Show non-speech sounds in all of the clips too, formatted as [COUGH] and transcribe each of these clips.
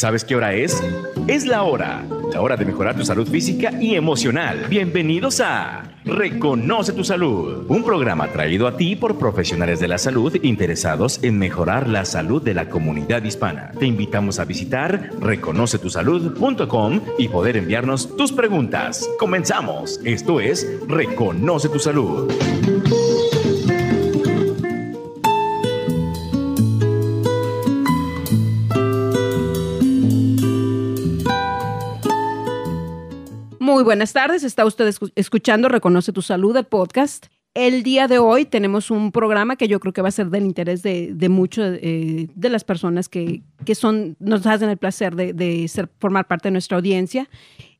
¿Sabes qué hora es? Es la hora. La hora de mejorar tu salud física y emocional. Bienvenidos a Reconoce tu Salud, un programa traído a ti por profesionales de la salud interesados en mejorar la salud de la comunidad hispana. Te invitamos a visitar reconocetusalud.com y poder enviarnos tus preguntas. Comenzamos. Esto es Reconoce tu Salud. Muy buenas tardes, está usted escuchando Reconoce tu Salud, el podcast. El día de hoy tenemos un programa que yo creo que va a ser del interés de, de muchas eh, de las personas que, que, son, nos hacen el placer de, ser, formar parte de nuestra audiencia.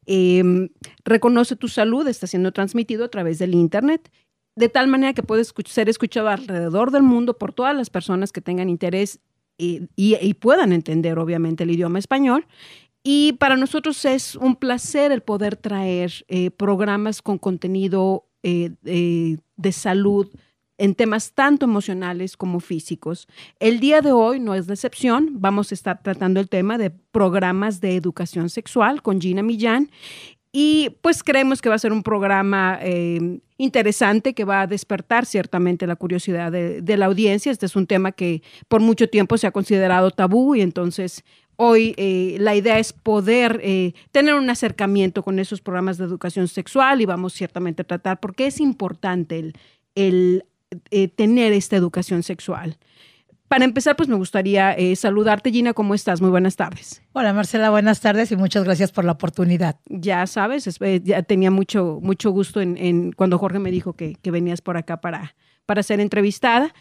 Em, Reconoce tu Salud está siendo transmitido a través del Internet, de tal manera que puede ser escuchado alrededor del mundo por todas las personas que tengan interés y, y, puedan entender, obviamente, el idioma español. Y para nosotros es un placer el poder traer eh, programas con contenido eh, eh, de salud en temas tanto emocionales como físicos. El día de hoy no es la excepción. Vamos a estar tratando el tema de programas de educación sexual con Gina Millán. Y pues creemos que va a ser un programa eh, interesante que va a despertar ciertamente la curiosidad de, de, la audiencia. Este es un tema que por mucho tiempo se ha considerado tabú y entonces Hoy eh, la idea es poder eh, tener un acercamiento con esos programas de educación sexual y vamos ciertamente a tratar por qué es importante el, el eh, tener esta educación sexual. Para empezar, pues me gustaría saludarte, Gina. ¿Cómo estás? Muy buenas tardes. Hola, Marcela. Buenas tardes y muchas gracias por la oportunidad. Ya sabes, ya tenía mucho, mucho gusto en, en, cuando Jorge me dijo que, que venías por acá para, para ser entrevistada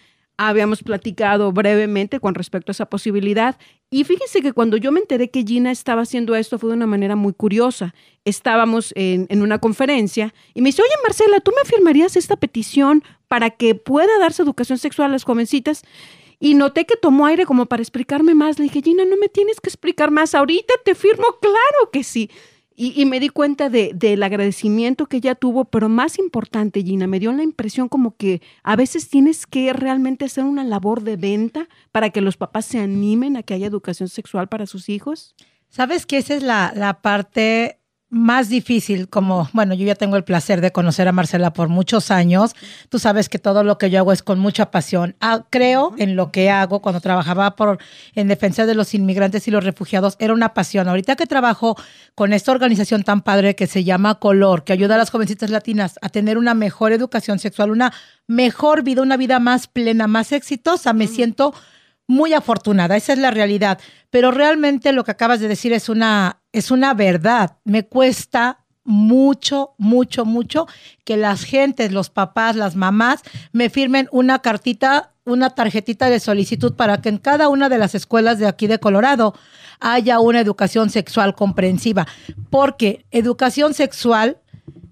habíamos platicado brevemente con respecto a esa posibilidad. Y fíjense que cuando yo me enteré que Gina estaba haciendo esto fue de una manera muy curiosa. Estábamos en, en, una conferencia y me dice, oye Marcela, ¿tú me firmarías esta petición para que pueda darse educación sexual a las jovencitas? Y noté que tomó aire como para explicarme más. Le dije, Gina, no me tienes que explicar más. Ahorita te firmo, claro que sí. Y, me di cuenta de, del agradecimiento que ella tuvo, pero más importante, Gina, me dio la impresión como que a veces tienes que realmente hacer una labor de venta para que los papás se animen a que haya educación sexual para sus hijos. Sabes que esa es la, la parte más difícil, como, bueno, yo ya tengo el placer de conocer a Marcela por muchos años. Tú sabes que todo lo que yo hago es con mucha pasión. Ah, creo en lo que hago cuando trabajaba por, en defensa de los inmigrantes y los refugiados. Era una pasión. Ahorita que trabajo con esta organización tan padre que se llama Color, que ayuda a las jovencitas latinas a tener una mejor educación sexual, una mejor vida, una vida más plena, más exitosa, me siento muy afortunada, esa es la realidad. Pero realmente lo que acabas de decir es una, es una verdad. Me cuesta mucho, mucho, mucho que las gentes, los papás, las mamás, me firmen una cartita, una tarjetita de solicitud para que en cada una de las escuelas de aquí de Colorado haya una educación sexual comprensiva. Porque educación sexual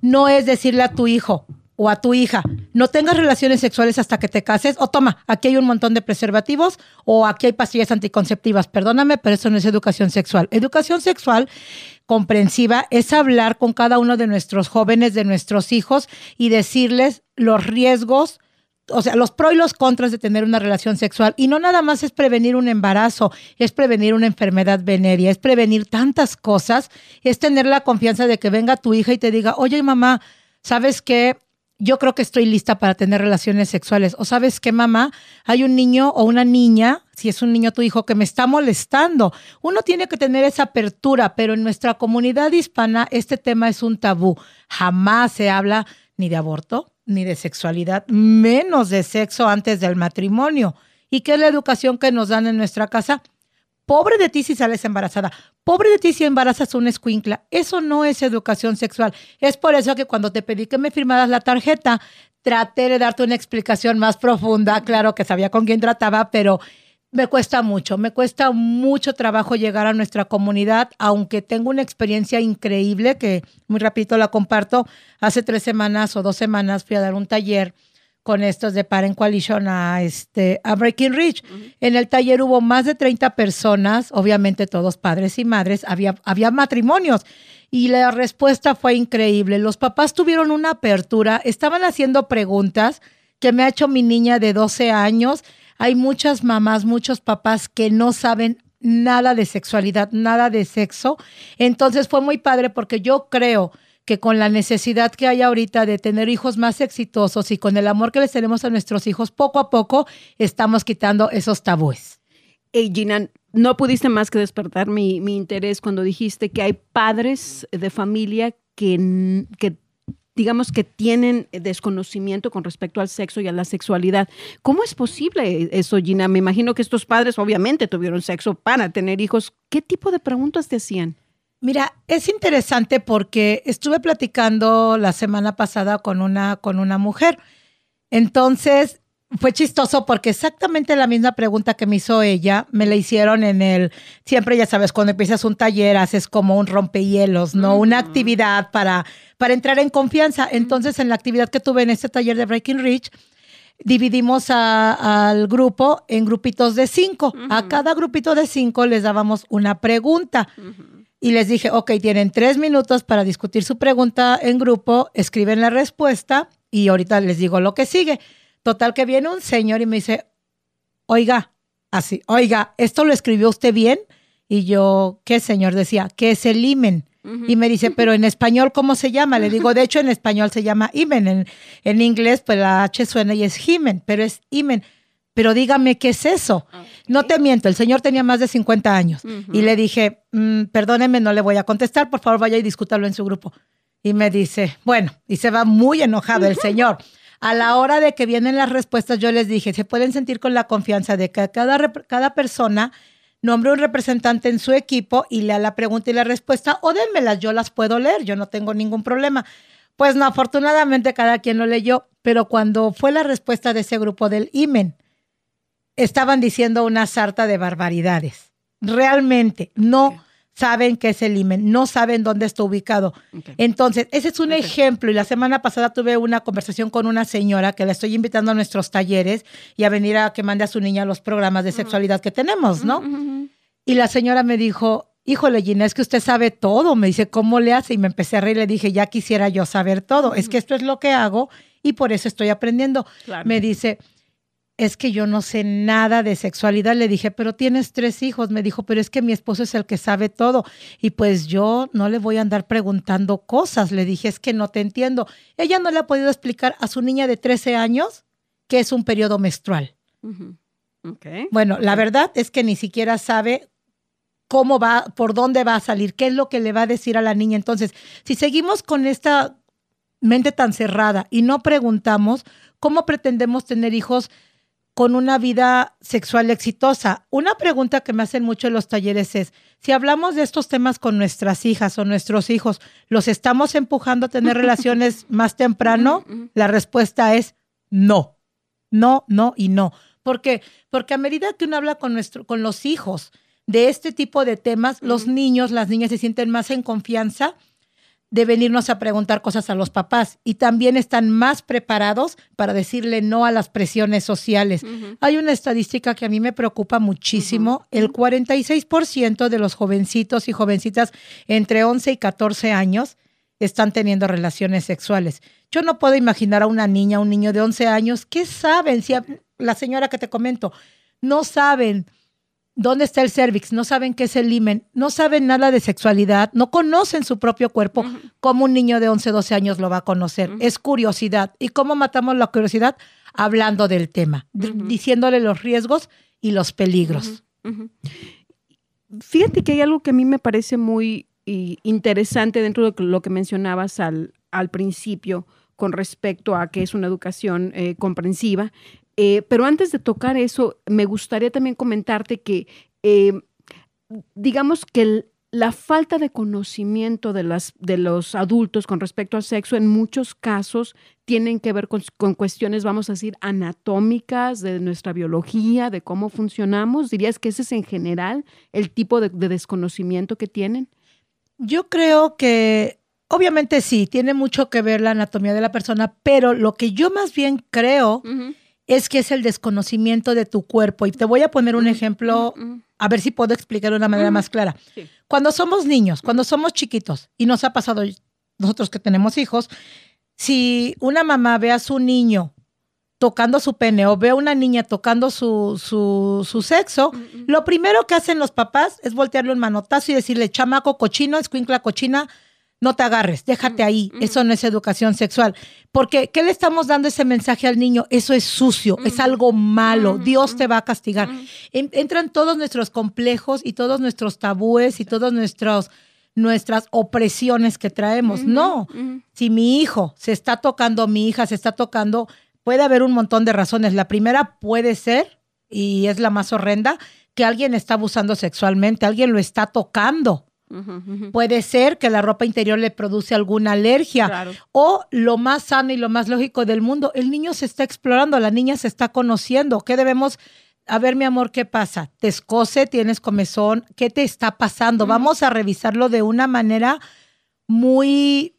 no es decirle a tu hijo, o a tu hija, no tengas relaciones sexuales hasta que te cases, o toma, aquí hay un montón de preservativos, o aquí hay pastillas anticonceptivas, perdóname, pero eso no es educación sexual. Educación sexual comprensiva es hablar con cada uno de nuestros jóvenes, de nuestros hijos, y decirles los riesgos, o sea, los pros y los contras de tener una relación sexual. Y no nada más es prevenir un embarazo, es prevenir una enfermedad venérea, es prevenir tantas cosas, es tener la confianza de que venga tu hija y te diga, oye mamá, ¿sabes qué? Yo creo que estoy lista para tener relaciones sexuales. O sabes qué, mamá, hay un niño o una niña, si es un niño tu hijo, que me está molestando. Uno tiene que tener esa apertura, pero en nuestra comunidad hispana este tema es un tabú. Jamás se habla ni de aborto, ni de sexualidad, menos de sexo antes del matrimonio. ¿Y qué es la educación que nos dan en nuestra casa? Pobre de ti si sales embarazada. Pobre de ti si embarazas una escuincla. Eso no es educación sexual. Es por eso que cuando te pedí que me firmaras la tarjeta, traté de darte una explicación más profunda. Claro que sabía con quién trataba, pero me cuesta mucho. Me cuesta mucho trabajo llegar a nuestra comunidad, aunque tengo una experiencia increíble que muy rápido la comparto. Hace tres semanas o dos semanas fui a dar un taller con estos de Parent Coalition a, este, a Breaking -huh. En el taller hubo más de 30 personas, obviamente todos padres y madres, había, había matrimonios. Y la respuesta fue increíble. Los papás tuvieron una apertura, estaban haciendo preguntas que me ha hecho mi niña de 12 años. Hay muchas mamás, muchos papás que no saben nada de sexualidad, nada de sexo. Entonces fue muy padre porque yo creo que con la necesidad que hay ahorita de tener hijos más exitosos y con el amor que les tenemos a nuestros hijos, poco a poco estamos quitando esos tabúes. Hey, Gina, no pudiste más que despertar mi, mi interés cuando dijiste que hay padres de familia que, que digamos que tienen desconocimiento con respecto al sexo y a la sexualidad. ¿Cómo es posible eso, Gina? Me imagino que estos padres obviamente tuvieron sexo para tener hijos. ¿Qué tipo de preguntas te hacían? Mira, es interesante porque estuve platicando la semana pasada con una, con una mujer. Entonces, fue chistoso porque exactamente la misma pregunta que me hizo ella, me la hicieron en el, siempre ya sabes, cuando empiezas un taller haces como un rompehielos, ¿no? Una actividad para, para entrar en confianza. Entonces, en la actividad que tuve en este taller de Breaking Rich, dividimos al grupo en grupitos de cinco. A cada grupito de cinco les dábamos una pregunta y les dije, ok, tienen tres minutos para discutir su pregunta en grupo, escriben la respuesta y ahorita les digo lo que sigue. Total que viene un señor y me dice, oiga, así, oiga, ¿esto lo escribió usted bien? Y yo, ¿qué señor? Decía, ¿qué es el imen? Y me dice, pero en español, ¿cómo se llama? Le digo, de hecho, en español se llama imen. En, en inglés, pues la H suena y es himen, pero es imen pero dígame qué es eso. No te miento, el señor tenía más de 50 años y le dije, mm, perdóneme, no le voy a contestar, por favor vaya y discútalo en su grupo. Y me dice, bueno, y se va muy enojado el [LAUGHS] señor. A la hora de que vienen las respuestas, yo les dije, se pueden sentir con la confianza de que cada, cada persona nombre un representante en su equipo y lea la pregunta y la respuesta, o dénmelas, yo las puedo leer, yo no tengo ningún problema. Pues no, afortunadamente cada quien lo leyó, pero cuando fue la respuesta de ese grupo del IMEN, estaban diciendo una sarta de barbaridades. Realmente no saben qué es el IMEN, no saben dónde está ubicado. Entonces, ese es un ejemplo. Y la semana pasada tuve una conversación con una señora que la estoy invitando a nuestros talleres y a venir a que mande a su niña los programas de sexualidad que tenemos, ¿no? Y la señora me dijo, híjole, Gina, es que usted sabe todo. Me dice, ¿cómo le hace? Y me empecé a reír y le dije, ya quisiera yo saber todo. Es que esto es lo que hago y por eso estoy aprendiendo. Me dice, es que yo no sé nada de sexualidad. Le dije, pero tienes tres hijos. Me dijo, pero es que mi esposo es el que sabe todo. Y pues yo no le voy a andar preguntando cosas. Le dije, es que no te entiendo. Ella no le ha podido explicar a su niña de 13 años qué es un periodo menstrual. Bueno, la verdad es que ni siquiera sabe cómo va, por dónde va a salir, qué es lo que le va a decir a la niña. Entonces, si seguimos con esta mente tan cerrada y no preguntamos, ¿cómo pretendemos tener hijos con una vida sexual exitosa. Una pregunta que me hacen mucho en los talleres es, si hablamos de estos temas con nuestras hijas o nuestros hijos, ¿los estamos empujando a tener [LAUGHS] relaciones más temprano? La respuesta es no, no, no y no. ¿Por qué? Porque a medida que uno habla con, nuestro, con los hijos de este tipo de temas, los niños, las niñas se sienten más en confianza de venirnos a preguntar cosas a los papás y también están más preparados para decirle no a las presiones sociales. Hay una estadística que a mí me preocupa muchísimo. El 46% de los jovencitos y jovencitas entre 11 y 14 años están teniendo relaciones sexuales. Yo no puedo imaginar a una niña, un niño de 11 años, ¿qué saben? Si la señora que te comento, no saben dónde está el cervix, no saben qué es el limen, no saben nada de sexualidad, no conocen su propio cuerpo, como un niño de 11, 12 años lo va a conocer. Es curiosidad. ¿Y cómo matamos la curiosidad? Hablando del tema, diciéndole los riesgos y los peligros. Fíjate que hay algo que a mí me parece muy interesante dentro de lo que mencionabas al, al principio con respecto a que es una educación eh, comprensiva, eh, pero antes de tocar eso, me gustaría también comentarte que, eh, digamos que la falta de conocimiento de, las, de los adultos con respecto al sexo en muchos casos tienen que ver con, cuestiones, vamos a decir, anatómicas de nuestra biología, de cómo funcionamos. ¿Dirías que ese es en general el tipo de, desconocimiento que tienen? Yo creo que obviamente sí, tiene mucho que ver la anatomía de la persona, pero lo que yo más bien creo es que es el desconocimiento de tu cuerpo. Y te voy a poner un ejemplo, a ver si puedo explicarlo de una manera más clara. Cuando somos niños, cuando somos chiquitos, y nos ha pasado nosotros que tenemos hijos, si una mamá ve a su niño tocando su pene o ve a una niña tocando su, su, su sexo, lo primero que hacen los papás es voltearle un manotazo y decirle, chamaco cochino, escuincla cochina, no te agarres, déjate ahí, eso no es educación sexual. Porque, ¿qué le estamos dando ese mensaje al niño? Eso es sucio, es algo malo, Dios te va a castigar. entran todos nuestros complejos y todos nuestros tabúes y todas nuestras opresiones que traemos. No, si mi hijo se está tocando, mi hija se está tocando, puede haber un montón de razones. La primera puede ser, y es la más horrenda, que alguien está abusando sexualmente, alguien lo está tocando Puede ser que la ropa interior le produce alguna alergia. O lo más sano y lo más lógico del mundo, el niño se está explorando, la niña se está conociendo. ¿Qué debemos? A ver, mi amor, ¿qué pasa? ¿Te escoce? ¿Tienes comezón? ¿Qué te está pasando? Vamos a revisarlo de una manera muy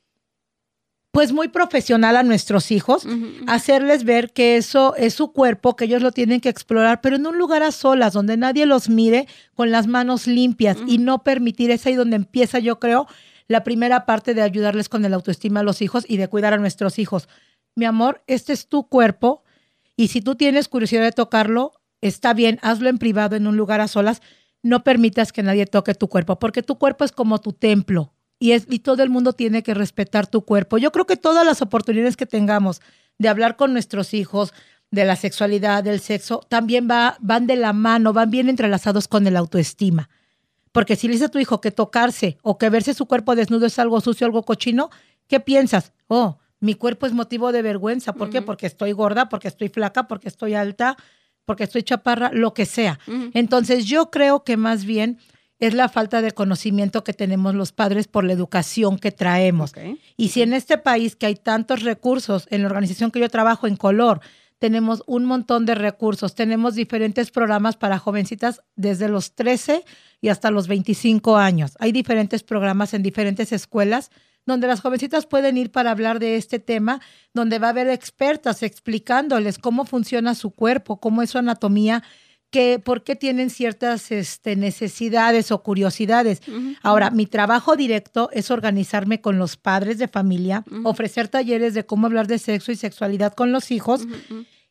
pues muy profesional a nuestros hijos, hacerles ver que eso es su cuerpo, que ellos lo tienen que explorar, pero en un lugar a solas, donde nadie los mire con las manos limpias y no permitir, es ahí donde empieza, yo creo, la primera parte de ayudarles con el autoestima a los hijos y de cuidar a nuestros hijos. Mi amor, este es tu cuerpo y si tú tienes curiosidad de tocarlo, está bien, hazlo en privado, en un lugar a solas, no permitas que nadie toque tu cuerpo, porque tu cuerpo es como tu templo y, es, y todo el mundo tiene que respetar tu cuerpo. Yo creo que todas las oportunidades que tengamos de hablar con nuestros hijos de la sexualidad, del sexo, también va, van de la mano, van bien entrelazados con el autoestima. Porque si le dices a tu hijo que tocarse o que verse su cuerpo desnudo es algo sucio, algo cochino, ¿qué piensas? Oh, mi cuerpo es motivo de vergüenza. ¿Por qué? Porque estoy gorda, porque estoy flaca, porque estoy alta, porque estoy chaparra, lo que sea. Entonces yo creo que más bien es la falta de conocimiento que tenemos los padres por la educación que traemos. Y si en este país que hay tantos recursos, en la organización que yo trabajo en color, tenemos un montón de recursos, tenemos diferentes programas para jovencitas desde los 13 y hasta los 25 años. Hay diferentes programas en diferentes escuelas donde las jovencitas pueden ir para hablar de este tema, donde va a haber expertas explicándoles cómo funciona su cuerpo, cómo es su anatomía que por qué tienen ciertas este, necesidades o curiosidades. Ahora, mi trabajo directo es organizarme con los padres de familia, ofrecer talleres de cómo hablar de sexo y sexualidad con los hijos.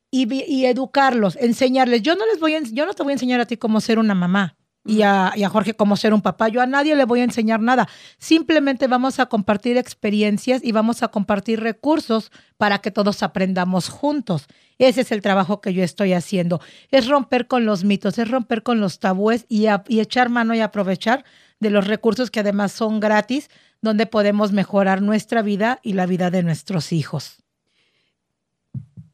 Y, y, educarlos, enseñarles. Yo no les voy a, yo no te voy a enseñar a ti cómo ser una mamá y a, Jorge cómo ser un papá. Yo a nadie le voy a enseñar nada. Simplemente vamos a compartir experiencias y vamos a compartir recursos para que todos aprendamos juntos. Ese es el trabajo que yo estoy haciendo. Es romper con los mitos, es romper con los tabúes y, y echar mano y aprovechar de los recursos que además son gratis, donde podemos mejorar nuestra vida y la vida de nuestros hijos.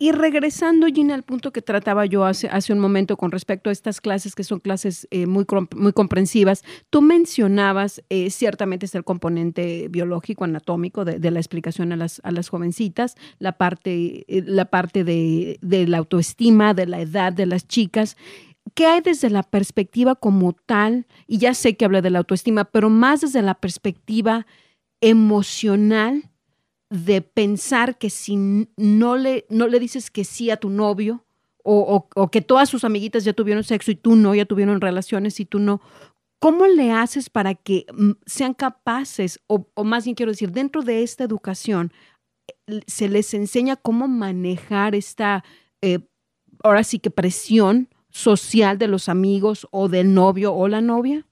Y regresando, Gina, al punto que trataba yo hace, un momento con respecto a estas clases, que son clases eh, muy, muy comprensivas, tú mencionabas, eh, ciertamente es el componente biológico, anatómico de, la explicación a las, a las jovencitas, la parte, eh, la parte de, de la autoestima, de la edad de las chicas. ¿Qué hay desde la perspectiva como tal? Y ya sé que hablé de la autoestima, pero más desde la perspectiva emocional de pensar que si no le, no le dices que sí a tu novio o, que todas sus amiguitas ya tuvieron sexo y tú no, ya tuvieron relaciones y tú no, ¿cómo le haces para que mm, sean capaces, o, más bien quiero decir, dentro de esta educación, se les enseña cómo manejar esta, eh, ahora sí que presión social de los amigos o del novio o la novia?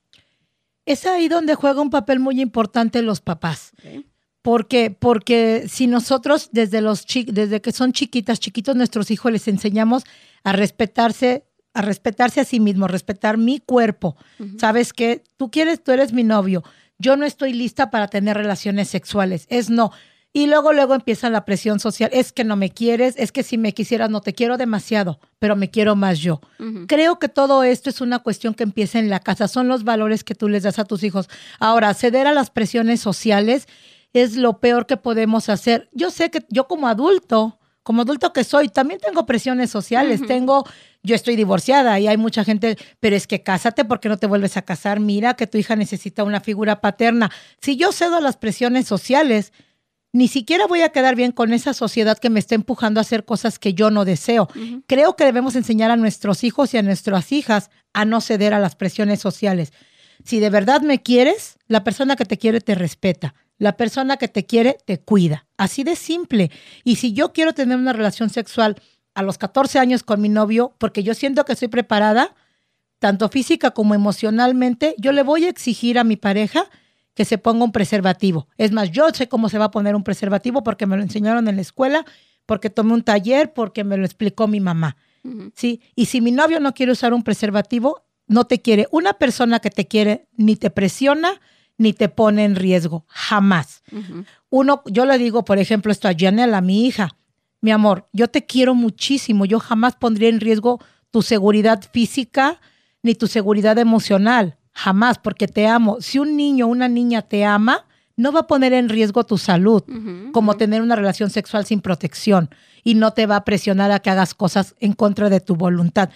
Es ahí donde juega un papel muy importante los papás. Porque, porque si nosotros desde los desde que son chiquitas, chiquitos, nuestros hijos les enseñamos a respetarse, a respetarse a sí mismos, respetar mi cuerpo. Sabes que tú quieres, tú eres mi novio. Yo no estoy lista para tener relaciones sexuales. Es no. Y luego, luego empieza la presión social. Es que no me quieres, es que si me quisieras no te quiero demasiado, pero me quiero más yo. Creo que todo esto es una cuestión que empieza en la casa. Son los valores que tú les das a tus hijos. Ahora, ceder a las presiones sociales es lo peor que podemos hacer. Yo sé que yo como adulto, como adulto que soy, también tengo presiones sociales, tengo, yo estoy divorciada y hay mucha gente, pero es que cásate porque no te vuelves a casar, mira que tu hija necesita una figura paterna. Si yo cedo a las presiones sociales, ni siquiera voy a quedar bien con esa sociedad que me está empujando a hacer cosas que yo no deseo. Creo que debemos enseñar a nuestros hijos y a nuestras hijas a no ceder a las presiones sociales. Si de verdad me quieres, la persona que te quiere te respeta. La persona que te quiere te cuida. Así de simple. Y si yo quiero tener una relación sexual a los 14 años con mi novio, porque yo siento que estoy preparada, tanto física como emocionalmente, yo le voy a exigir a mi pareja que se ponga un preservativo. Es más, yo sé cómo se va a poner un preservativo porque me lo enseñaron en la escuela, porque tomé un taller, porque me lo explicó mi mamá. ¿Sí? Y si mi novio no quiere usar un preservativo, no te quiere. Una persona que te quiere ni te presiona ni te pone en riesgo, jamás. Uno, yo le digo, por ejemplo, esto a Janela, a mi hija, mi amor, yo te quiero muchísimo, yo jamás pondría en riesgo tu seguridad física ni tu seguridad emocional, jamás, porque te amo. Si un niño o una niña te ama, no va a poner en riesgo tu salud, como tener una relación sexual sin protección y no te va a presionar a que hagas cosas en contra de tu voluntad.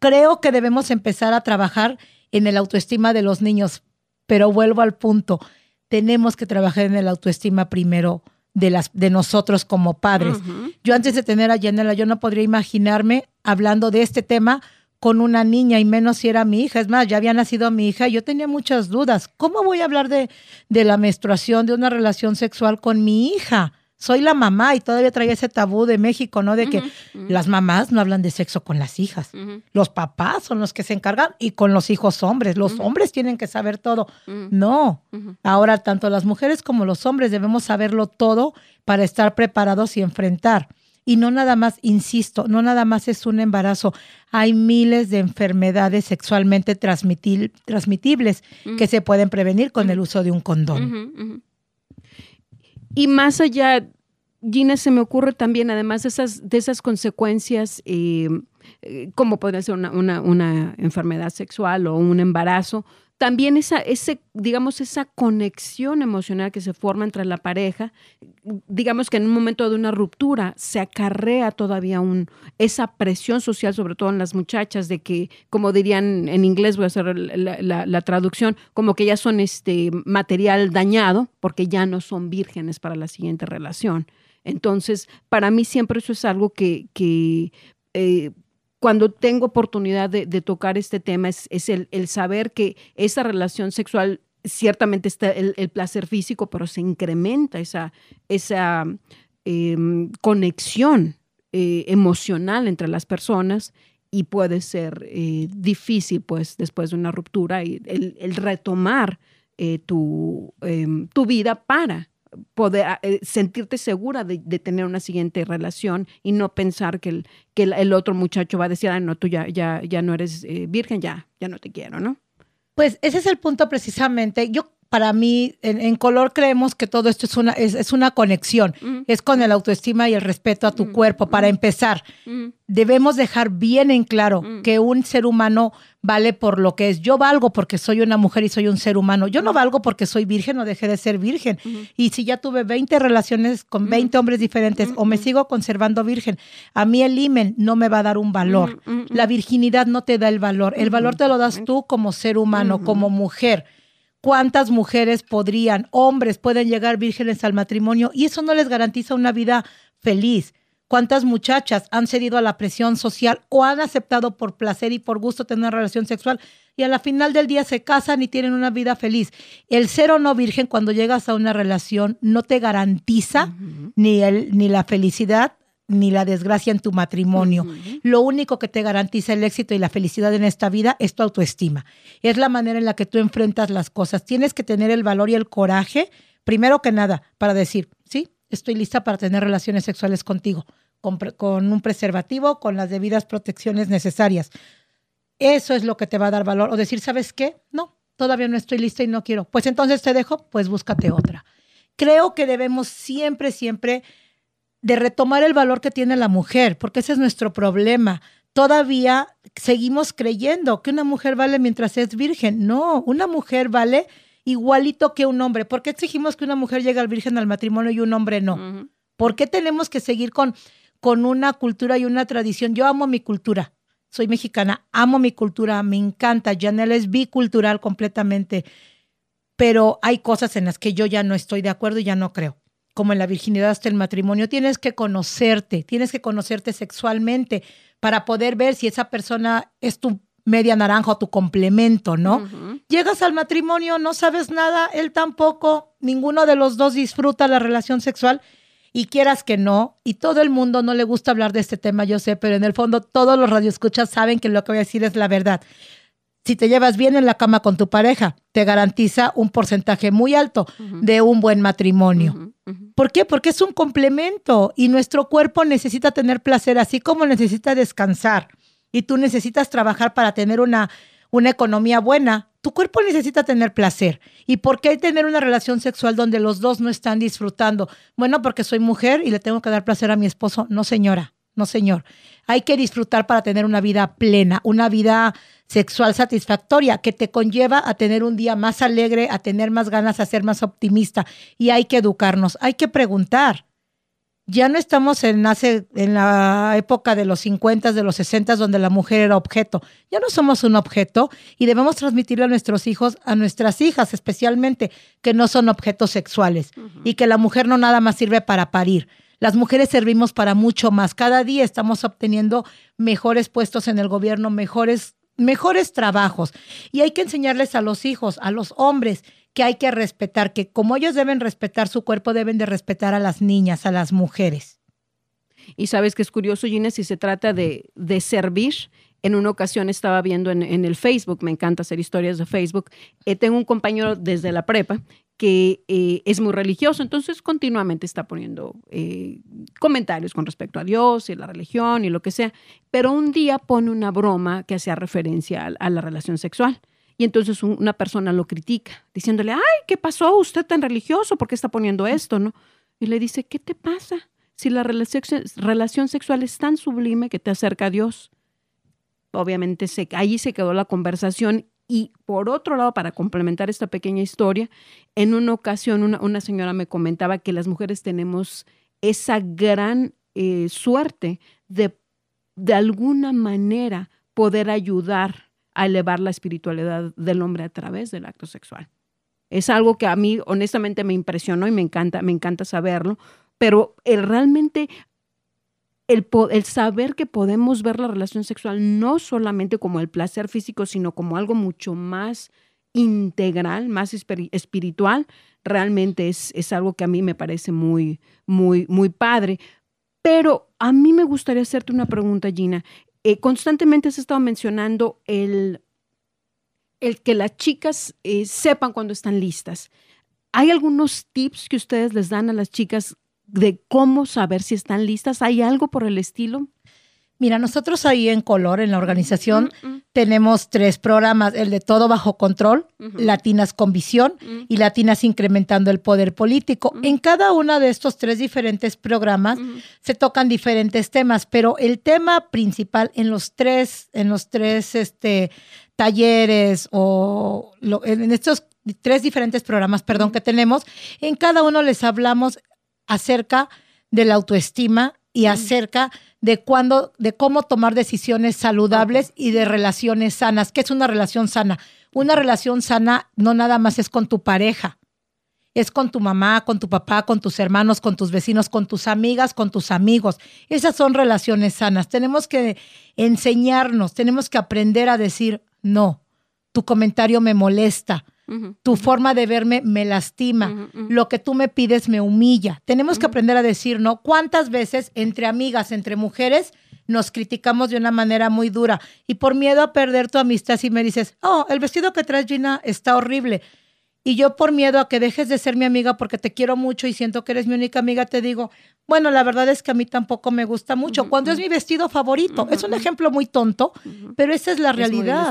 Creo que debemos empezar a trabajar en el autoestima de los niños, pero vuelvo al punto, tenemos que trabajar en el autoestima primero de, las, de nosotros como padres. Yo antes de tener a Yanela, yo no podría imaginarme hablando de este tema con una niña y menos si era mi hija. Es más, ya había nacido mi hija y yo tenía muchas dudas. ¿Cómo voy a hablar de, de la menstruación, de una relación sexual con mi hija? Soy la mamá y todavía traía ese tabú de México, ¿no? De que las mamás no hablan de sexo con las hijas. Los papás son los que se encargan y con los hijos hombres. Los hombres tienen que saber todo. No. Ahora, tanto las mujeres como los hombres debemos saberlo todo para estar preparados y enfrentar. Y no nada más, insisto, no nada más es un embarazo. Hay miles de enfermedades sexualmente transmitibles mm. que se pueden prevenir con el uso de un condón. Y más allá, Gina, se me ocurre también, además de esas, de esas consecuencias, eh, eh, como podría ser una, una, enfermedad sexual o un embarazo, también esa, ese, digamos, esa conexión emocional que se forma entre la pareja, digamos que en un momento de una ruptura se acarrea todavía un, esa presión social, sobre todo en las muchachas, de que, como dirían en inglés, voy a hacer la, traducción, como que ya son este material dañado porque ya no son vírgenes para la siguiente relación. Entonces, para mí siempre eso es algo que, eh, cuando tengo oportunidad de, tocar este tema es, el, saber que esa relación sexual ciertamente está el, placer físico, pero se incrementa esa, esa em, conexión eh, emocional entre las personas y puede ser eh, difícil, pues, después de una ruptura, y el, retomar eh, tu, em, tu vida para poder ah, eh, sentirte segura de, tener una siguiente relación y no pensar que el, que el, otro muchacho va a decir, ah, no, tú ya, ya, ya no eres eh, virgen, ya, ya no te quiero, ¿no? Pues ese es el punto precisamente. Yo para mí, en, color creemos que todo esto es una, es, una conexión, es con el autoestima y el respeto a tu cuerpo. Para empezar, debemos dejar bien en claro que un ser humano vale por lo que es. Yo valgo porque soy una mujer y soy un ser humano. Yo no valgo porque soy virgen o dejé de ser virgen. Y si ya tuve 20 relaciones con 20 hombres diferentes o me sigo conservando virgen, a mí el imen no me va a dar un valor. La virginidad no te da el valor. El valor te lo das tú como ser humano, como mujer cuántas mujeres podrían, hombres pueden llegar vírgenes al matrimonio y eso no les garantiza una vida feliz. ¿Cuántas muchachas han cedido a la presión social o han aceptado por placer y por gusto tener una relación sexual y a la final del día se casan y tienen una vida feliz? El ser o no virgen cuando llegas a una relación no te garantiza ni, el, ni la felicidad ni la desgracia en tu matrimonio. Lo único que te garantiza el éxito y la felicidad en esta vida es tu autoestima. Es la manera en la que tú enfrentas las cosas. Tienes que tener el valor y el coraje, primero que nada, para decir, sí, estoy lista para tener relaciones sexuales contigo, con, con un preservativo, con las debidas protecciones necesarias. Eso es lo que te va a dar valor. O decir, ¿sabes qué? No, todavía no estoy lista y no quiero. Pues entonces te dejo, pues búscate otra. Creo que debemos siempre, siempre de retomar el valor que tiene la mujer, porque ese es nuestro problema. Todavía seguimos creyendo que una mujer vale mientras es virgen. No, una mujer vale igualito que un hombre. ¿Por qué exigimos que una mujer llegue al virgen al matrimonio y un hombre no? ¿Por qué tenemos que seguir con, con una cultura y una tradición? Yo amo mi cultura. Soy mexicana, amo mi cultura, me encanta. Janelle es bicultural completamente. Pero hay cosas en las que yo ya no estoy de acuerdo y ya no creo como en la virginidad hasta el matrimonio, tienes que conocerte, tienes que conocerte sexualmente para poder ver si esa persona es tu media naranja o tu complemento, ¿no? Llegas al matrimonio, no sabes nada, él tampoco, ninguno de los dos disfruta la relación sexual Y quieras que no, y todo el mundo no le gusta hablar de este tema, yo sé, pero en el fondo todos los radioescuchas saben que lo que voy a decir es la verdad. Si te llevas bien en la cama con tu pareja, te garantiza un porcentaje muy alto de un buen matrimonio. ¿Por qué? Porque es un complemento y nuestro cuerpo necesita tener placer, así como necesita descansar. Y tú necesitas trabajar para tener una, una economía buena tu cuerpo necesita tener placer. ¿Y por qué tener una relación sexual donde los dos no están disfrutando? Bueno, porque soy mujer y le tengo que dar placer a mi esposo. No, señora, no, señor. Hay que disfrutar para tener una vida plena, una vida sexual satisfactoria que te conlleva a tener un día más alegre, a tener más ganas, a ser más optimista. Y hay que educarnos, hay que preguntar ya no estamos en, hace, en la época de los 50, de los 60, donde la mujer era objeto. Ya no somos un objeto y debemos transmitirle a nuestros hijos, a nuestras hijas especialmente, que no son objetos sexuales y que la mujer no nada más sirve para parir. Las mujeres servimos para mucho más. Cada día estamos obteniendo mejores puestos en el gobierno, mejores, mejores trabajos. Y hay que enseñarles a los hijos, a los hombres, que hay que respetar, que como ellos deben respetar su cuerpo, deben de respetar a las niñas, a las mujeres. Y sabes que es curioso, Gina, si se trata de, de servir. En una ocasión estaba viendo en, el Facebook, me encanta hacer historias de Facebook, eh, tengo un compañero desde la prepa que eh, es muy religioso, entonces continuamente está poniendo eh, comentarios con respecto a Dios y la religión y lo que sea, pero un día pone una broma que hacía referencia a la relación sexual. Y entonces una persona lo critica, diciéndole, ay, ¿qué pasó? Usted tan religioso, ¿por qué está poniendo esto? ¿No? Y le dice, ¿qué te pasa? Si la relación, sexual es tan sublime que te acerca a Dios. Obviamente se, ahí se quedó la conversación y por otro lado, para complementar esta pequeña historia, en una ocasión una, señora me comentaba que las mujeres tenemos esa gran eh, suerte de de alguna manera poder ayudar a elevar la espiritualidad del hombre a través del acto sexual. Es algo que a mí honestamente me impresionó y me encanta, me encanta saberlo, pero el realmente el, saber que podemos ver la relación sexual no solamente como el placer físico, sino como algo mucho más integral, más espiritual, realmente es, es algo que a mí me parece muy, muy, muy padre. Pero a mí me gustaría hacerte una pregunta, Gina. Eh, constantemente has estado mencionando el, el que las chicas eh, sepan cuando están listas. ¿Hay algunos tips que ustedes les dan a las chicas de cómo saber si están listas? ¿Hay algo por el estilo? Mira, nosotros ahí en Color, en la organización, tenemos tres programas, el de Todo Bajo Control, Latinas con Visión y Latinas Incrementando el Poder Político. En cada uno de estos tres diferentes programas se tocan diferentes temas, pero el tema principal en los tres, en los tres este, talleres o en estos tres diferentes programas, perdón, que tenemos, en cada uno les hablamos acerca de la autoestima y acerca de cuándo, de cómo tomar decisiones saludables y de relaciones sanas. ¿Qué es una relación sana? Una relación sana no nada más es con tu pareja, es con tu mamá, con tu papá, con tus hermanos, con tus vecinos, con tus amigas, con tus amigos. Esas son relaciones sanas. Tenemos que enseñarnos, tenemos que aprender a decir, no, tu comentario me molesta, tu forma de verme me lastima. Lo que tú me pides me humilla. Tenemos que aprender a decir, ¿no? ¿Cuántas veces entre amigas, entre mujeres, nos criticamos de una manera muy dura? Y por miedo a perder tu amistad, si me dices, oh, el vestido que traes, Gina, está horrible. Y yo por miedo a que dejes de ser mi amiga porque te quiero mucho y siento que eres mi única amiga, te digo, bueno, la verdad es que a mí tampoco me gusta mucho. Cuando es mi vestido favorito, es un ejemplo muy tonto, pero esa es la realidad.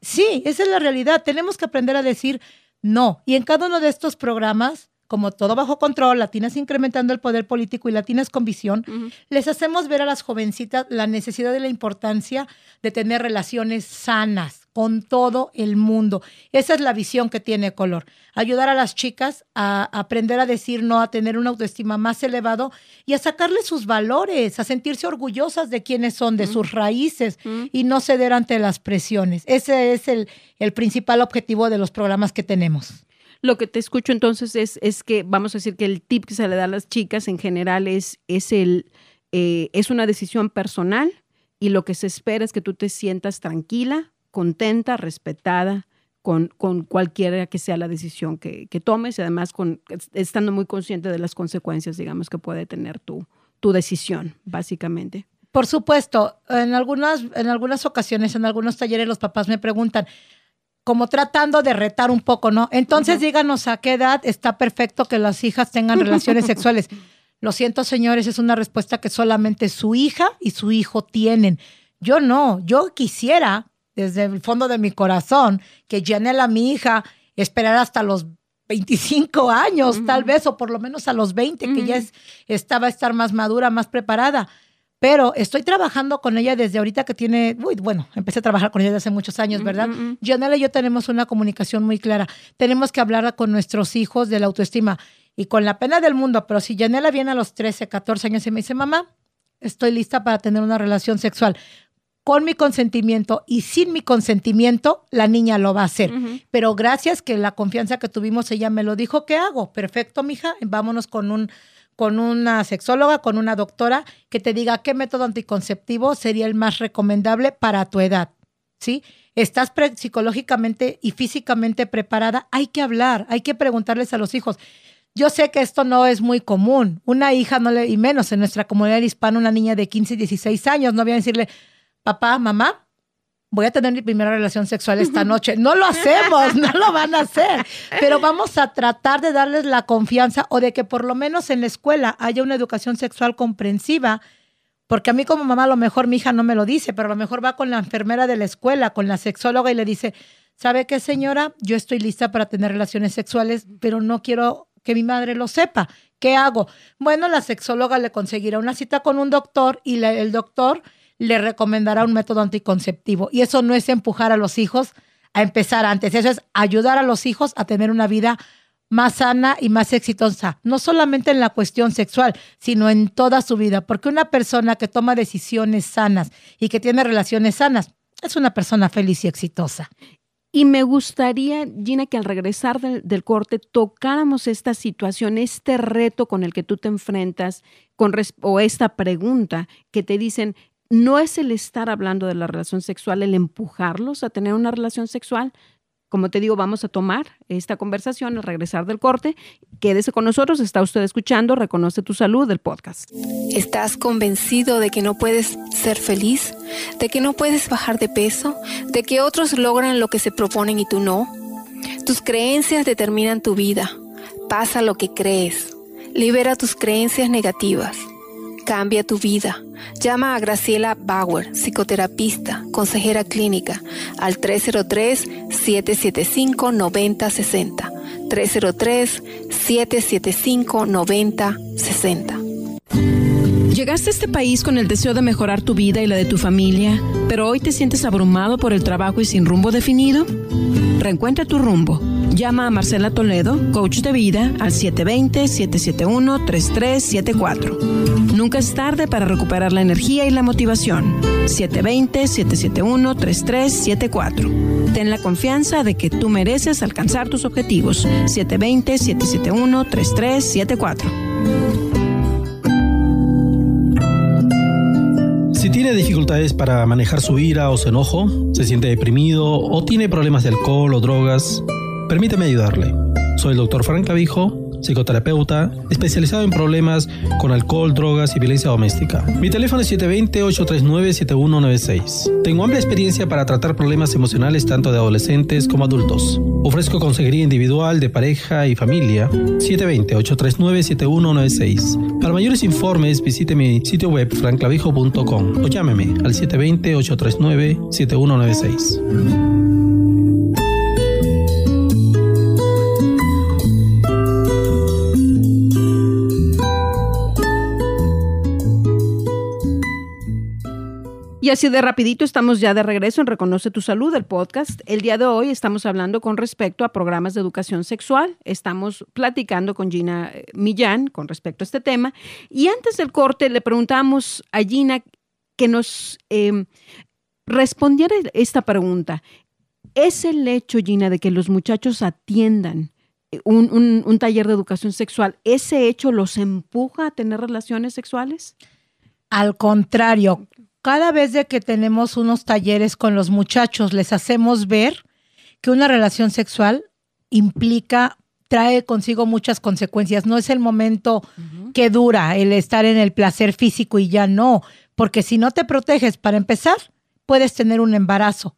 sí, esa es la realidad. Tenemos que aprender a decir no. Y en cada uno de estos programas, como todo bajo control, Latinas incrementando el poder político y Latinas con visión, les hacemos ver a las jovencitas la necesidad y la importancia de tener relaciones sanas con todo el mundo. Esa es la visión que tiene Color. Ayudar a las chicas a aprender a decir no, a tener una autoestima más elevado y a sacarle sus valores, a sentirse orgullosas de quiénes son, de sus raíces y no ceder ante las presiones. Ese es el, el principal objetivo de los programas que tenemos. Lo que te escucho entonces es, es que, vamos a decir que el tip que se le da a las chicas en general es, es, el, eh, es una decisión personal y lo que se espera es que tú te sientas tranquila, contenta, respetada, con, con cualquiera que sea la decisión que, que, tomes y además con, estando muy consciente de las consecuencias, digamos, que puede tener tu, tu decisión, básicamente. Por supuesto, en algunas, en algunas ocasiones, en algunos talleres, los papás me preguntan, como tratando de retar un poco, ¿no? Entonces díganos a qué edad está perfecto que las hijas tengan relaciones [LAUGHS] sexuales. Lo siento, señores, es una respuesta que solamente su hija y su hijo tienen. Yo no, yo quisiera, desde el fondo de mi corazón, que Janela, mi hija, esperara hasta los 25 años, tal vez, o por lo menos a los 20, que ya es, estaba a estar más madura, más preparada. Pero estoy trabajando con ella desde ahorita que tiene, uy, bueno, empecé a trabajar con ella desde hace muchos años, ¿verdad? Janela y yo tenemos una comunicación muy clara. Tenemos que hablar con nuestros hijos de la autoestima y con la pena del mundo, pero si Janela viene a los 13, 14 años y me dice, mamá, estoy lista para tener una relación sexual con mi consentimiento y sin mi consentimiento, la niña lo va a hacer. Pero gracias que la confianza que tuvimos, ella me lo dijo, ¿qué hago? Perfecto, mija, vámonos con un con una sexóloga, con una doctora que te diga qué método anticonceptivo sería el más recomendable para tu edad. ¿Sí? Estás psicológicamente y físicamente preparada, hay que hablar, hay que preguntarles a los hijos. Yo sé que esto no es muy común. Una hija, no le, y menos en nuestra comunidad hispana, una niña de 15, 16 años, no voy a decirle, papá, mamá, voy a tener mi primera relación sexual esta noche. No lo hacemos, no lo van a hacer, pero vamos a tratar de darles la confianza o de que por lo menos en la escuela haya una educación sexual comprensiva. Porque a mí como mamá a lo mejor mi hija no me lo dice, pero a lo mejor va con la enfermera de la escuela, con la sexóloga y le dice, ¿sabe qué señora? Yo estoy lista para tener relaciones sexuales, pero no quiero que mi madre lo sepa. ¿Qué hago? Bueno, la sexóloga le conseguirá una cita con un doctor y el doctor le recomendará un método anticonceptivo. Y eso no es empujar a los hijos a empezar antes, eso es ayudar a los hijos a tener una vida más sana y más exitosa, no solamente en la cuestión sexual, sino en toda su vida, porque una persona que toma decisiones sanas y que tiene relaciones sanas es una persona feliz y exitosa. Y me gustaría, Gina, que al regresar del, corte tocáramos esta situación, este reto con el que tú te enfrentas, con o esta pregunta que te dicen, no es el estar hablando de la relación sexual, el empujarlos a tener una relación sexual. Como te digo, vamos a tomar esta conversación al regresar del corte. Quédese con nosotros, está usted escuchando Reconoce tu Salud del podcast. ¿Estás convencido de que no puedes ser feliz? ¿De que no puedes bajar de peso? ¿De que otros logran lo que se proponen y tú no? Tus creencias determinan tu vida. Pasa lo que crees. Libera tus creencias negativas. Cambia tu vida. Llama a Graciela Bauer, psicoterapista, consejera clínica, al 303-775-9060. 303-775-9060. Llegaste a este país con el deseo de mejorar tu vida y la de tu familia, pero hoy te sientes abrumado por el trabajo y sin rumbo definido. Reencuentra tu rumbo Llama a Marcela Toledo, coach de vida, al 720-771-3374. Nunca es tarde para recuperar la energía y la motivación. 720-771-3374. Ten la confianza de que tú mereces alcanzar tus objetivos. 720-771-3374. Tiene dificultades para manejar su ira o su enojo, se siente deprimido o tiene problemas de alcohol o drogas, Permíteme ayudarle. Soy el doctor Frank Clavijo, psicoterapeuta, especializado en problemas con alcohol, drogas y violencia doméstica. Mi teléfono es 720-839-7196. Tengo amplia experiencia para tratar problemas emocionales tanto de adolescentes como adultos. Ofrezco consejería individual, de pareja y familia. 720-839-7196. Para mayores informes, visite mi sitio web franclavijo.com o llámeme al 720-839-7196. Y así de rapidito estamos ya de regreso en Reconoce tu Salud, el podcast. El día de hoy estamos hablando con respecto a programas de educación sexual. Estamos platicando con Gina eh, Millán con respecto a este tema. Y antes del corte le preguntamos a Gina que nos em, respondiera esta pregunta. ¿Es el hecho, Gina, de que los muchachos atiendan eh, un, un taller de educación sexual, ese hecho los empuja a tener relaciones sexuales? Al contrario, cada vez de que tenemos unos talleres con los muchachos, les hacemos ver que una relación sexual implica, trae consigo muchas consecuencias. No es el momento que dura el estar en el placer físico y ya no, porque si no te proteges, para empezar, puedes tener un embarazo,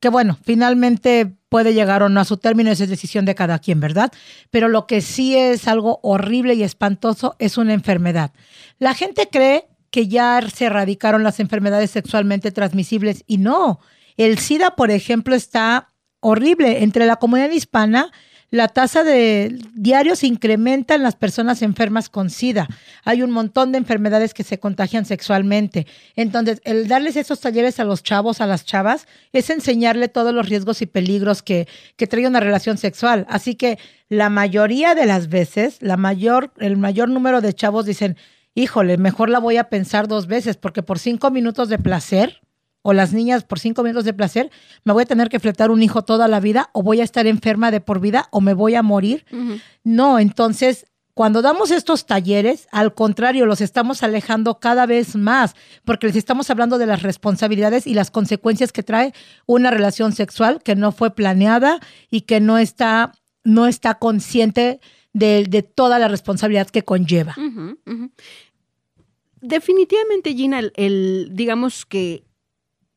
que bueno, finalmente puede llegar o no a su término, esa es decisión de cada quien, ¿verdad? Pero lo que sí es algo horrible y espantoso es una enfermedad. La gente cree que ya se erradicaron las enfermedades sexualmente transmisibles y no. El SIDA, por ejemplo, está horrible. Entre la comunidad hispana, la tasa de diarios incrementa en las personas enfermas con SIDA. Hay un montón de enfermedades que se contagian sexualmente. Entonces, el darles esos talleres a los chavos, a las chavas, es enseñarle todos los riesgos y peligros que, que trae una relación sexual. Así que la mayoría de las veces, la mayor, el mayor número de chavos dicen, híjole, mejor la voy a pensar dos veces, porque por cinco minutos de placer, o las niñas por cinco minutos de placer, me voy a tener que fletar un hijo toda la vida o voy a estar enferma de por vida o me voy a morir. No, entonces cuando damos estos talleres, al contrario, los estamos alejando cada vez más, porque les estamos hablando de las responsabilidades y las consecuencias que trae una relación sexual que no fue planeada y que no está, no está consciente de, toda la responsabilidad que conlleva. Definitivamente, Gina, el, digamos que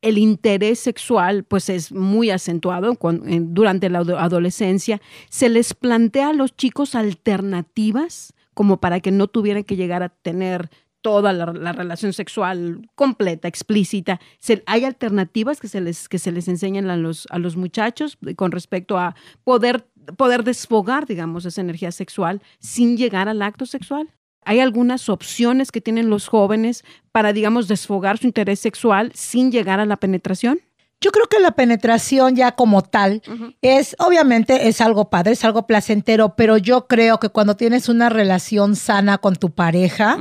el interés sexual pues es muy acentuado durante la adolescencia. ¿Se les plantea a los chicos alternativas como para que no tuvieran que llegar a tener toda la, relación sexual completa, explícita. hay alternativas que se les, que se les enseñan a los, a los muchachos con respecto a poder, poder desfogar, digamos, esa energía sexual sin llegar al acto sexual. ¿Hay algunas opciones que tienen los jóvenes para, digamos, desfogar su interés sexual sin llegar a la penetración? Yo creo que la penetración ya como tal es, obviamente, es algo padre, es algo placentero, pero yo creo que cuando tienes una relación sana con tu pareja,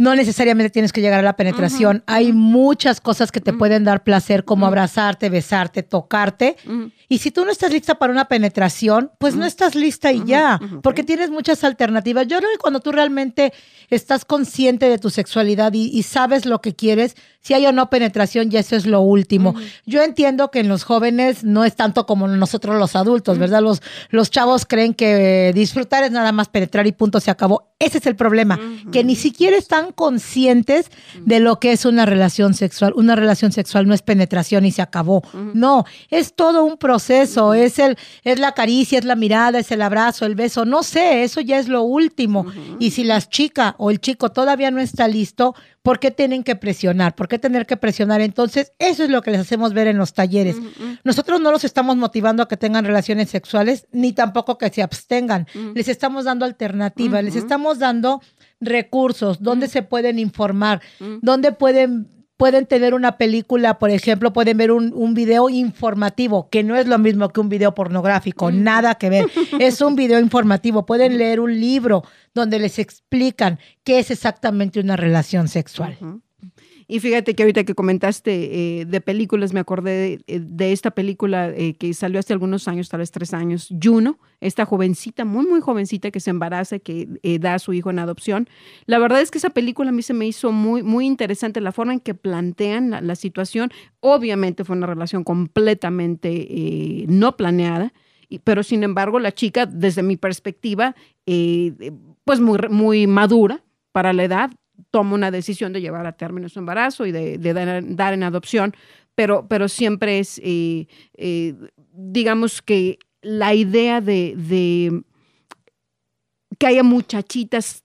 no necesariamente tienes que llegar a la penetración. Hay muchas cosas que te pueden dar placer, como abrazarte, besarte, tocarte. Y si tú no estás lista para una penetración, pues no estás lista y ya, porque tienes muchas alternativas. Yo creo que cuando tú realmente estás consciente de tu sexualidad y, sabes lo que quieres, si hay o no penetración, ya eso es lo último. Yo entiendo que en los jóvenes no es tanto como nosotros los adultos, ¿verdad? Los, los chavos creen que disfrutar es nada más penetrar y punto, se acabó. Ese es el problema, que ni siquiera están conscientes de lo que es una relación sexual. Una relación sexual no es penetración y se acabó. No, es todo un proceso, es, el, es la caricia, es la mirada, es el abrazo, el beso. No sé, eso ya es lo último. Y si las chicas o el chico todavía no está listo, ¿Por qué tienen que presionar? ¿Por qué tener que presionar? Entonces, eso es lo que les hacemos ver en los talleres. Nosotros no los estamos motivando a que tengan relaciones sexuales, ni tampoco que se abstengan. Les estamos dando alternativas, les estamos dando recursos, donde se pueden informar, donde pueden pueden tener una película, por ejemplo, pueden ver un, un, video informativo, que no es lo mismo que un video pornográfico, nada que ver. [LAUGHS] Es un video informativo. Pueden leer un libro donde les explican qué es exactamente una relación sexual. Y fíjate que ahorita que comentaste eh, de películas, me acordé de, esta película eh, que salió hace algunos años, tal vez tres años, Juno, esta jovencita, muy, muy jovencita que se embaraza, que eh, da a su hijo en adopción. La verdad es que esa película a mí se me hizo muy, muy interesante, la forma en que plantean la, situación. Obviamente fue una relación completamente no planeada pero sin embargo la chica, desde mi perspectiva, pues muy, muy madura para la edad, toma una decisión de llevar a término su embarazo y de, dar, en adopción, pero, pero siempre es, eh, eh, digamos que la idea de, de, que haya muchachitas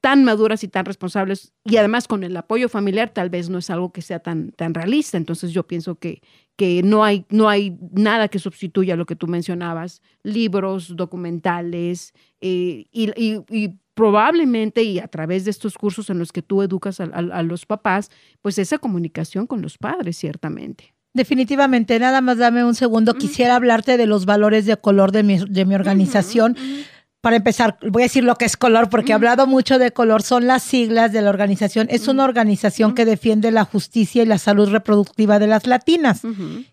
tan maduras y tan responsables y además con el apoyo familiar tal vez no es algo que sea tan, tan realista. Entonces yo pienso que, que no, hay, no hay nada que sustituya lo que tú mencionabas, libros, documentales eh, y probablemente y a través de estos cursos en los que tú educas a, los papás, pues esa comunicación con los padres, ciertamente. Definitivamente, nada más dame un segundo. Quisiera hablarte de los valores de color de mi, de mi organización. Para empezar, voy a decir lo que es color, porque he hablado mucho de color, son las siglas de la organización. Es una organización que defiende la justicia y la salud reproductiva de las latinas.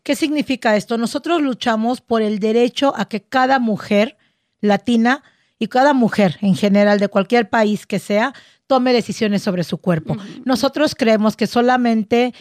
¿Qué significa esto? Nosotros luchamos por el derecho a que cada mujer latina y cada mujer en general de cualquier país que sea tome decisiones sobre su cuerpo. Nosotros creemos que solamente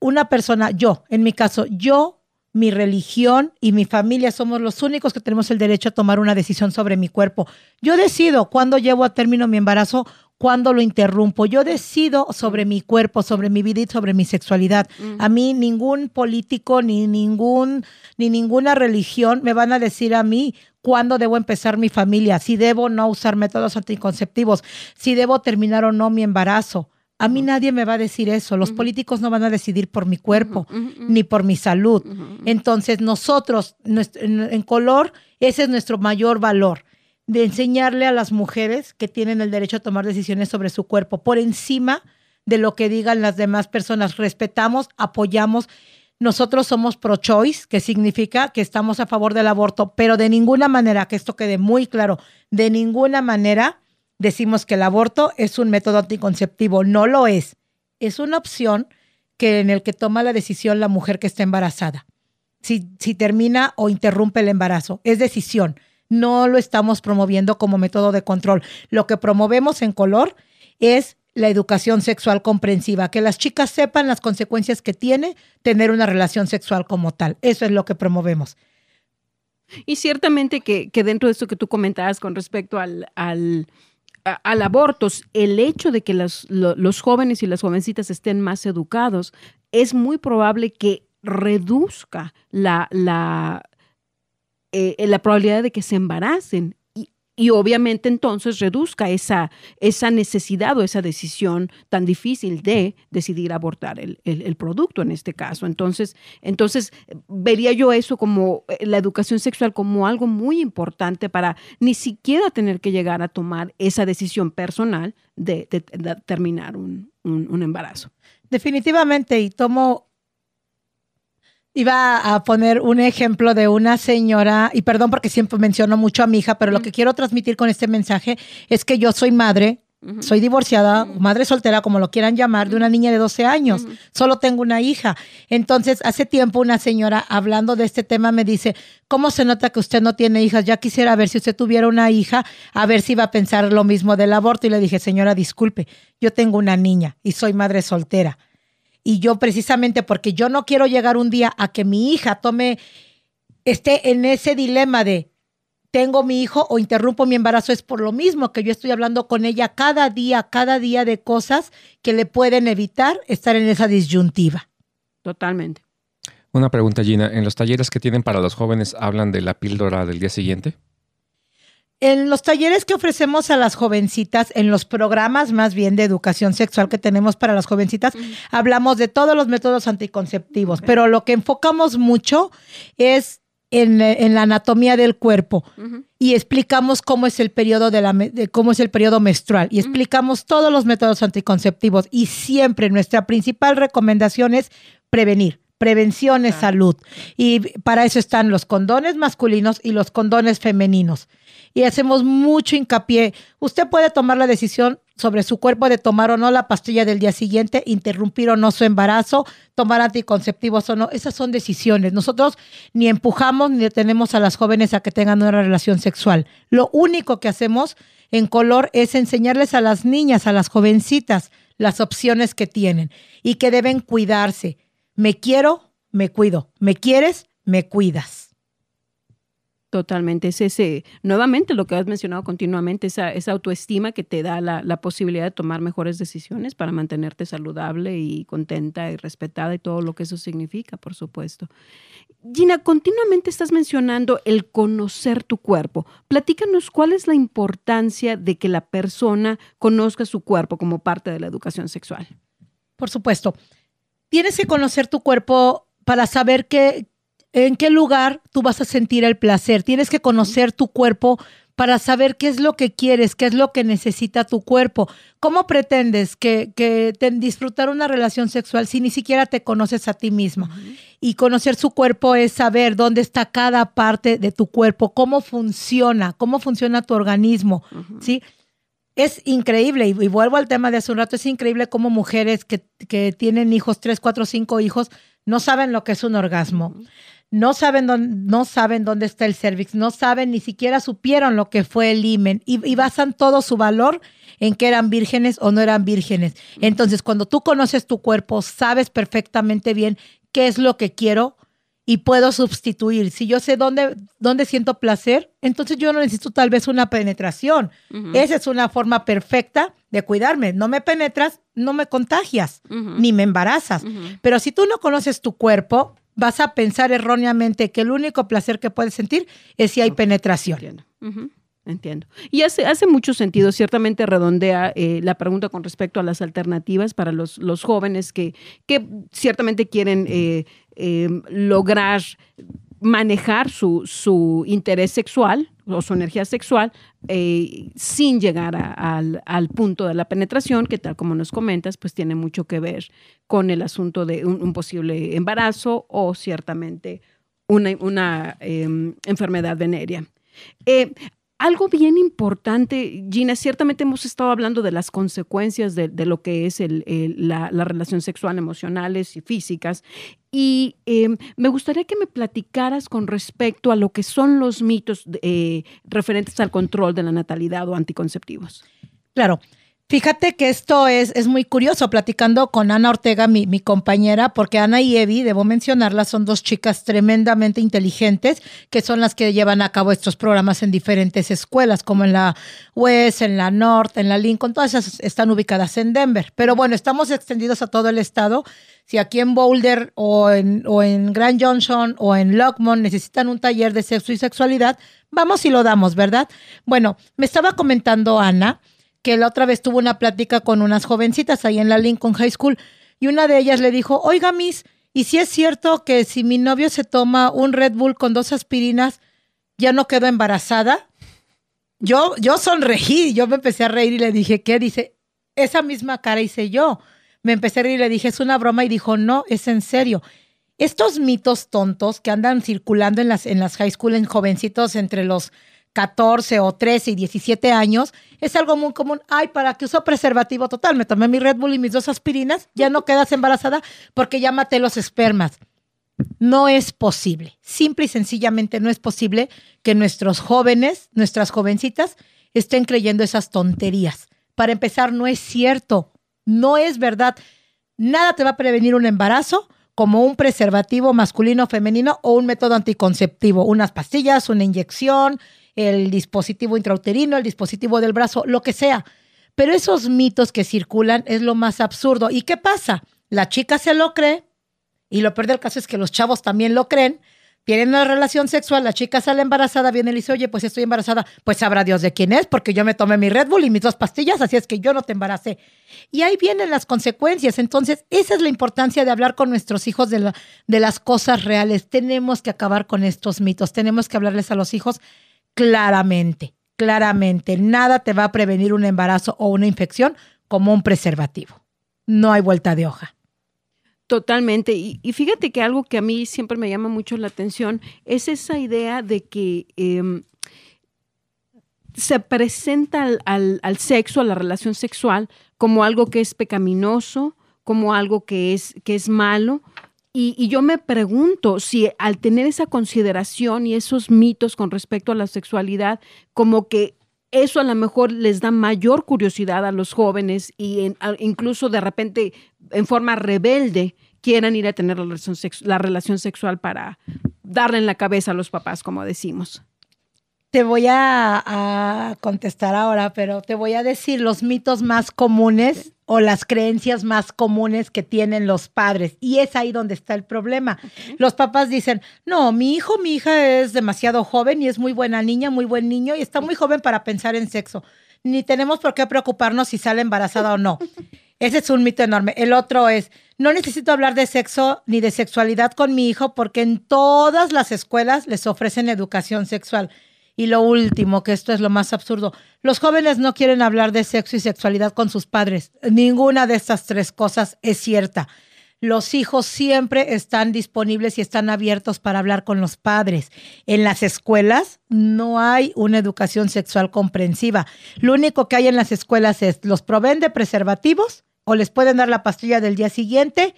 una persona, yo, en mi caso, yo mi religión y mi familia somos los únicos que tenemos el derecho a tomar una decisión sobre mi cuerpo. Yo decido cuándo llevo a término mi embarazo, cuándo lo interrumpo. Yo decido sobre mi cuerpo, sobre mi vida y sobre mi sexualidad. A mí ningún político ni ningún ni ninguna religión me van a decir a mí cuándo debo empezar mi familia, si debo no usar métodos anticonceptivos, si debo terminar o no mi embarazo. A mí nadie me va a decir eso. Los políticos no van a decidir por mi cuerpo ni por mi salud. Entonces nosotros, en color, ese es nuestro mayor valor de enseñarle a las mujeres que tienen el derecho a tomar decisiones sobre su cuerpo por encima de lo que digan las demás personas. Respetamos, apoyamos. Nosotros somos pro-choice, que significa que estamos a favor del aborto, pero de ninguna manera, que esto quede muy claro, de ninguna manera decimos que el aborto es un método anticonceptivo. No lo es. Es una opción que en el que toma la decisión la mujer que está embarazada. Si, si termina o interrumpe el embarazo, es decisión. No lo estamos promoviendo como método de control. Lo que promovemos en color es la educación sexual comprensiva, que las chicas sepan las consecuencias que tiene tener una relación sexual como tal. Eso es lo que promovemos. Y ciertamente que, dentro de esto que tú comentabas con respecto al, al al aborto, el hecho de que los, los, jóvenes y las jovencitas estén más educados, es muy probable que reduzca la, la, eh, la probabilidad de que se embaracen y obviamente entonces reduzca esa, esa necesidad o esa decisión tan difícil de decidir abortar el, producto en este caso. Entonces, entonces, vería yo eso como eh, la educación sexual como algo muy importante para ni siquiera tener que llegar a tomar esa decisión personal de, terminar un, un embarazo. Definitivamente, y tomo Iba a poner un ejemplo de una señora, y perdón porque siempre menciono mucho a mi hija, pero lo que quiero transmitir con este mensaje es que yo soy madre, soy divorciada, madre soltera, como lo quieran llamar, de una niña de 12 años. Solo tengo una hija. Entonces, hace tiempo una señora hablando de este tema me dice, ¿cómo se nota que usted no tiene hijas? Ya quisiera ver si usted tuviera una hija, a ver si iba a pensar lo mismo del aborto. Y le dije, señora, disculpe, yo tengo una niña y soy madre soltera. Y yo precisamente porque yo no quiero llegar un día a que mi hija tome, esté en ese dilema de tengo mi hijo o interrumpo mi embarazo, es por lo mismo que yo estoy hablando con ella cada día, cada día de cosas que le pueden evitar estar en esa disyuntiva. Totalmente. Una pregunta, Gina. ¿En los talleres que tienen para los jóvenes hablan de la píldora del día siguiente? En los talleres que ofrecemos a las jovencitas, en los programas más bien de educación sexual que tenemos para las jovencitas, hablamos de todos los métodos anticonceptivos, pero lo que enfocamos mucho es en, la anatomía del cuerpo y explicamos cómo es el periodo de la cómo es el periodo menstrual y explicamos todos los métodos anticonceptivos y siempre nuestra principal recomendación es prevenir. Prevención es salud. Y para eso están los condones masculinos y los condones femeninos y hacemos mucho hincapié. Usted puede tomar la decisión sobre su cuerpo de tomar o no la pastilla del día siguiente, interrumpir o no su embarazo, tomar anticonceptivos o no. Esas son decisiones. Nosotros ni empujamos ni detenemos a las jóvenes a que tengan una relación sexual. Lo único que hacemos en color es enseñarles a las niñas, a las jovencitas, las opciones que tienen y que deben cuidarse. Me quiero, me cuido. Me quieres, me cuidas. Totalmente, es ese, nuevamente lo que has mencionado continuamente, esa, esa autoestima que te da la, posibilidad de tomar mejores decisiones para mantenerte saludable y contenta y respetada y todo lo que eso significa, por supuesto. Gina, continuamente estás mencionando el conocer tu cuerpo. Platícanos cuál es la importancia de que la persona conozca su cuerpo como parte de la educación sexual. Por supuesto, tienes que conocer tu cuerpo para saber qué, en qué lugar tú vas a sentir el placer. Tienes que conocer tu cuerpo para saber qué es lo que quieres, qué es lo que necesita tu cuerpo. ¿Cómo pretendes que, que disfrutar una relación sexual si ni siquiera te conoces a ti mismo? Y conocer su cuerpo es saber dónde está cada parte de tu cuerpo, cómo funciona, cómo funciona tu organismo, ¿sí? Es increíble, y, vuelvo al tema de hace un rato, es increíble cómo mujeres que, que tienen hijos, tres, cuatro, cinco hijos, no saben lo que es un orgasmo no saben, dónde, no saben dónde está el cervix, no saben, ni siquiera supieron lo que fue el imen y, basan todo su valor en que eran vírgenes o no eran vírgenes. Entonces, cuando tú conoces tu cuerpo, sabes perfectamente bien qué es lo que quiero y puedo sustituir. Si yo sé dónde, dónde siento placer, entonces yo no necesito tal vez una penetración. Esa es una forma perfecta de cuidarme. No me penetras, no me contagias, ni me embarazas. Pero si tú no conoces tu cuerpo, vas a pensar erróneamente que el único placer que puedes sentir es si hay penetración. Entiendo. Y hace, hace mucho sentido, ciertamente redondea eh, la pregunta con respecto a las alternativas para los, los jóvenes que, que ciertamente quieren eh, eh, lograr manejar su, su, interés sexual o su energía sexual sin llegar al, al, punto de la penetración, que tal como nos comentas, pues tiene mucho que ver con el asunto de un, posible embarazo o ciertamente una, una em, enfermedad venérea. Algo bien importante, Gina, ciertamente hemos estado hablando de las consecuencias de, lo que es la, relación sexual, emocionales y físicas. Y em, me gustaría que me platicaras con respecto a lo que son los mitos eh, referentes al control de la natalidad o anticonceptivos. Claro. Fíjate que esto es, es muy curioso, platicando con Ana Ortega, mi, mi, compañera, porque Ana y Evi, debo mencionarlas, son dos chicas tremendamente inteligentes, que son las que llevan a cabo estos programas en diferentes escuelas, como en la West, en la North, en la Lincoln, todas esas están ubicadas en Denver. Pero bueno, estamos extendidos a todo el estado. Si aquí en Boulder o en, o en Grand Junction o en Lockmont necesitan un taller de sexo y sexualidad, vamos y lo damos, ¿verdad? Bueno, me estaba comentando Ana que la otra vez tuvo una plática con unas jovencitas ahí en la Lincoln High School y una de ellas le dijo, oiga, Miss, ¿y si es cierto que si mi novio se toma un Red Bull con dos aspirinas, ya no quedó embarazada? Yo, yo sonreí, yo me empecé a reír y le dije, ¿qué? Dice, esa misma cara hice yo. Me empecé a reír y le dije, es una broma y dijo, no, es en serio. Estos mitos tontos que andan circulando en las, en las high school en jovencitos entre los 14 o 13 y 17 años, es algo muy común. Ay, ¿para qué uso preservativo total? Me tomé mi Red Bull y mis dos aspirinas, ya no quedas embarazada porque ya maté los espermas. No es posible. Simple y sencillamente no es posible que nuestros jóvenes, nuestras jovencitas, estén creyendo esas tonterías. Para empezar, no es cierto. No es verdad. Nada te va a prevenir un embarazo como un preservativo masculino o femenino o un método anticonceptivo. Unas pastillas, una inyección, el dispositivo intrauterino, el dispositivo del brazo, lo que sea. Pero esos mitos que circulan es lo más absurdo. ¿Y qué pasa? La chica se lo cree y lo peor del caso es que los chavos también lo creen. Tienen una relación sexual, la chica sale embarazada, viene y dice, oye, pues estoy embarazada. Pues sabrá Dios de quién es, porque yo me tomé mi Red Bull y mis dos pastillas, así es que yo no te embaracé. Y ahí vienen las consecuencias. Entonces, esa es la importancia de hablar con nuestros hijos de, de las cosas reales. Tenemos que acabar con estos mitos, tenemos que hablarles a los hijos claramente, claramente. Nada te va a prevenir un embarazo o una infección como un preservativo. No hay vuelta de hoja. Totalmente. Y, fíjate que algo que a mí siempre me llama mucho la atención es esa idea de que em, se presenta al, al, sexo, a la relación sexual, como algo que es pecaminoso, como algo que es, que es malo, y, yo me pregunto si al tener esa consideración y esos mitos con respecto a la sexualidad, como que eso a lo mejor les da mayor curiosidad a los jóvenes y incluso de repente en forma rebelde quieran ir a tener la relación, la relación sexual para darle en la cabeza a los papás, como decimos. Te voy a, contestar ahora, pero te voy a decir los mitos más comunes o las creencias más comunes que tienen los padres. Y es ahí donde está el problema. Los papás dicen, no, mi hijo, mi hija es demasiado joven y es muy buena niña, muy buen niño y está muy joven para pensar en sexo. Ni tenemos por qué preocuparnos si sale embarazada o no. [LAUGHS] Ese es un mito enorme. El otro es, no necesito hablar de sexo ni de sexualidad con mi hijo porque en todas las escuelas les ofrecen educación sexual. Y lo último, que esto es lo más absurdo, los jóvenes no quieren hablar de sexo y sexualidad con sus padres. Ninguna de estas tres cosas es cierta. Los hijos siempre están disponibles y están abiertos para hablar con los padres. En las escuelas no hay una educación sexual comprensiva. Lo único que hay en las escuelas es los proveen de preservativos o les pueden dar la pastilla del día siguiente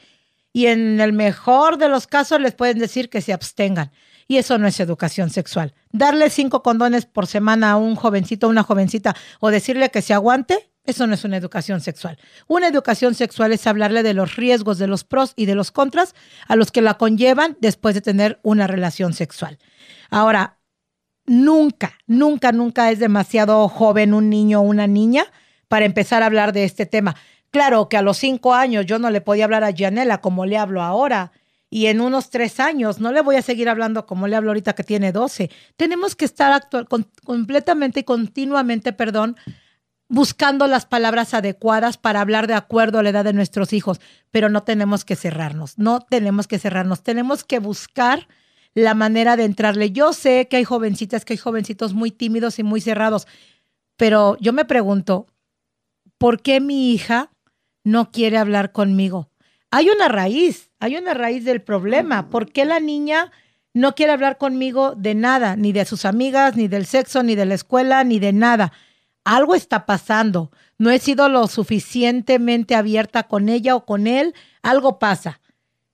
y en el mejor de los casos les pueden decir que se abstengan. Y eso no es educación sexual. Darle cinco condones por semana a un jovencito una jovencita o decirle que se aguante, Eso no es una educación sexual. Una educación sexual es hablarle de los riesgos, de los pros y de los contras a los que la conllevan después de tener una relación sexual. Ahora, nunca, nunca, nunca es demasiado joven un niño o una niña para empezar a hablar de este tema. Claro que a los cinco años yo no le podía hablar a Gianella como le hablo ahora. Y en unos tres años no le voy a seguir hablando como le hablo ahorita que tiene 12. Tenemos que estar actual, completamente y continuamente, perdón, buscando las palabras adecuadas para hablar de acuerdo a la edad de nuestros hijos, pero no tenemos que cerrarnos, no tenemos que cerrarnos, tenemos que buscar la manera de entrarle. Yo sé que hay jovencitas, que hay jovencitos muy tímidos y muy cerrados, pero yo me pregunto, ¿por qué mi hija no quiere hablar conmigo? Hay una raíz, hay una raíz del problema. ¿Por qué la niña no quiere hablar conmigo de nada, ni de sus amigas, ni del sexo, ni de la escuela, ni de nada? algo está pasando. No he sido lo suficientemente abierta con ella o con él, algo pasa.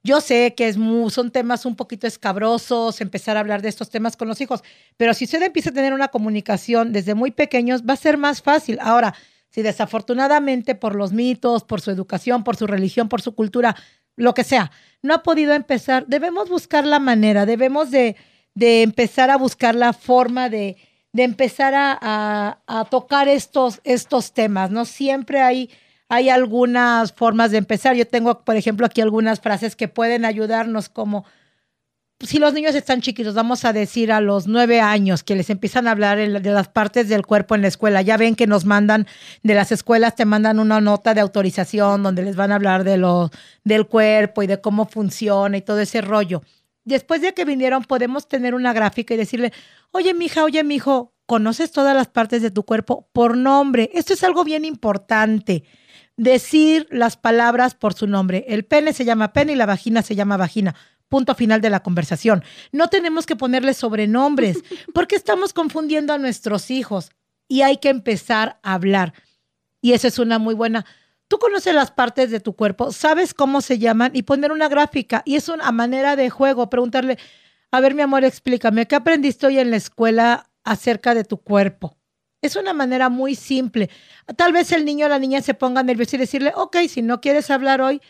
Yo sé que es son temas un poquito escabrosos, empezar a hablar de estos temas con los hijos, pero si usted empieza a tener una comunicación desde muy pequeños, va a ser más fácil. Ahora, si desafortunadamente por los mitos, por su educación, por su religión, por su cultura, lo que sea, no ha podido empezar, debemos buscar la manera, debemos de, de empezar a buscar la forma de, de empezar a, tocar estos, estos temas, ¿no? Siempre hay, hay algunas formas de empezar. Yo tengo, por ejemplo, aquí algunas frases que pueden ayudarnos como si los niños están chiquitos, vamos a decir a los nueve años que les empiezan a hablar de las partes del cuerpo en la escuela. Ya ven que nos mandan de las escuelas, te mandan una nota de autorización donde les van a hablar de lo, del cuerpo y de cómo funciona y todo ese rollo. Después de que vinieron, podemos tener una gráfica y decirle, oye, mija, oye, mijo, ¿conoces todas las partes de tu cuerpo por nombre? Esto es algo bien importante. Decir las palabras por su nombre. El pene se llama pene y la vagina se llama vagina. Punto final de la conversación. No tenemos que ponerle sobrenombres [LAUGHS] porque estamos confundiendo a nuestros hijos y hay que empezar a hablar. Y esa es una muy buena. Tú conoces las partes de tu cuerpo, sabes cómo se llaman y poner una gráfica. Y es una manera de juego, preguntarle, a ver, mi amor, explícame, ¿qué aprendiste hoy en la escuela acerca de tu cuerpo? Es una manera muy simple. Tal vez el niño o la niña se ponga nervioso y decirle, ok, si no quieres hablar hoy,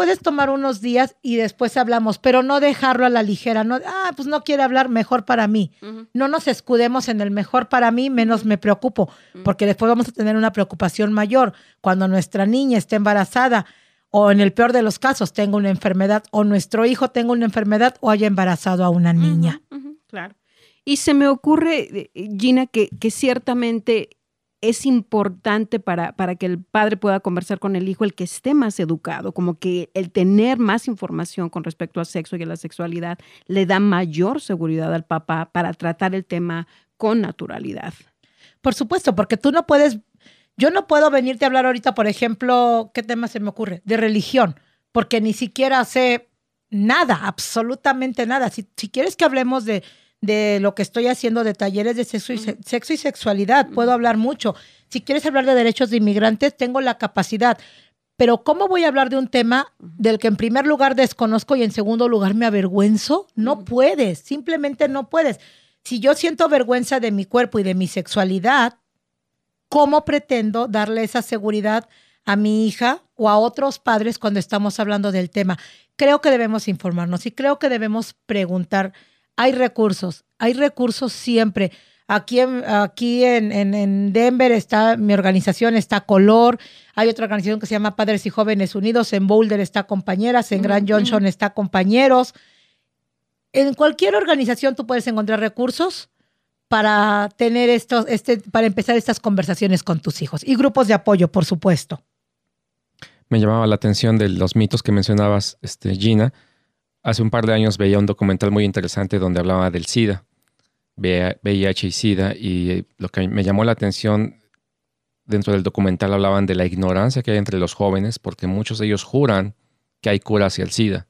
puedes tomar unos días y después hablamos, pero no dejarlo a la ligera. No, ah, pues no quiere hablar, mejor para mí. No nos escudemos en el mejor para mí, menos me preocupo, porque después vamos a tener una preocupación mayor cuando nuestra niña esté embarazada o en el peor de los casos tenga una enfermedad o nuestro hijo tenga una enfermedad o haya embarazado a una niña. claro. Y se me ocurre, eh, Gina, que, que ciertamente es importante para, para, que el padre pueda conversar con el hijo, el que esté más educado, como que el tener más información con respecto al sexo y a la sexualidad le da mayor seguridad al papá para tratar el tema con naturalidad. Por supuesto, porque tú no puedes, yo no puedo venirte a hablar ahorita, por ejemplo, ¿qué tema se me ocurre? De religión, porque ni siquiera sé nada, absolutamente nada. Si, si quieres que hablemos de de lo que estoy haciendo de talleres de sexo y, sexo y sexualidad. Puedo hablar mucho. Si quieres hablar de derechos de inmigrantes, tengo la capacidad. Pero ¿cómo voy a hablar de un tema del que en primer lugar desconozco y en segundo lugar me avergüenzo? No puedes, simplemente no puedes. Si yo siento vergüenza de mi cuerpo y de mi sexualidad, ¿cómo pretendo darle esa seguridad a mi hija o a otros padres cuando estamos hablando del tema? Creo que debemos informarnos y creo que debemos preguntar hay recursos, hay recursos siempre. Aquí, en, aquí en, en, Denver está mi organización, está Color. Hay otra organización que se llama Padres y Jóvenes Unidos. En Boulder está Compañeras. En Grand Junction está Compañeros. En cualquier organización tú puedes encontrar recursos para tener estos, este, para empezar estas conversaciones con tus hijos. Y grupos de apoyo, por supuesto. Me llamaba la atención de los mitos que mencionabas, este, Gina Hace un par de años veía un documental muy interesante donde hablaba del SIDA, VIH y SIDA, y lo que me llamó la atención dentro del documental hablaban de la ignorancia que hay entre los jóvenes, porque muchos de ellos juran que hay cura hacia el SIDA.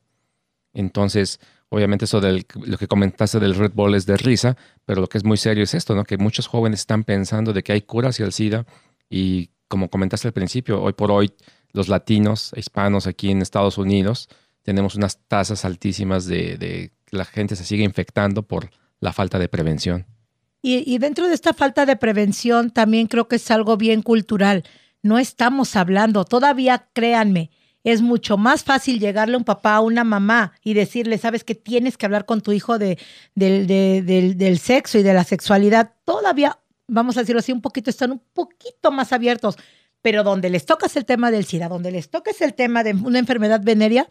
Entonces, obviamente eso de lo que comentaste del Red Bull es de risa, pero lo que es muy serio es esto, ¿no? Que muchos jóvenes están pensando de que hay cura hacia el SIDA y como comentaste al principio, hoy por hoy los latinos, hispanos aquí en Estados Unidos, tenemos unas tasas altísimas de, que la gente se sigue infectando por la falta de prevención. Y, y, dentro de esta falta de prevención también creo que es algo bien cultural. no estamos hablando. Todavía créanme, es mucho más fácil llegarle a un papá, a una mamá y decirle, sabes que tienes que hablar con tu hijo de, del, del, del sexo y de la sexualidad. Todavía, vamos a decirlo así, un poquito, están un poquito más abiertos. Pero donde les tocas el tema del SIDA, donde les toques el tema de una enfermedad venérea.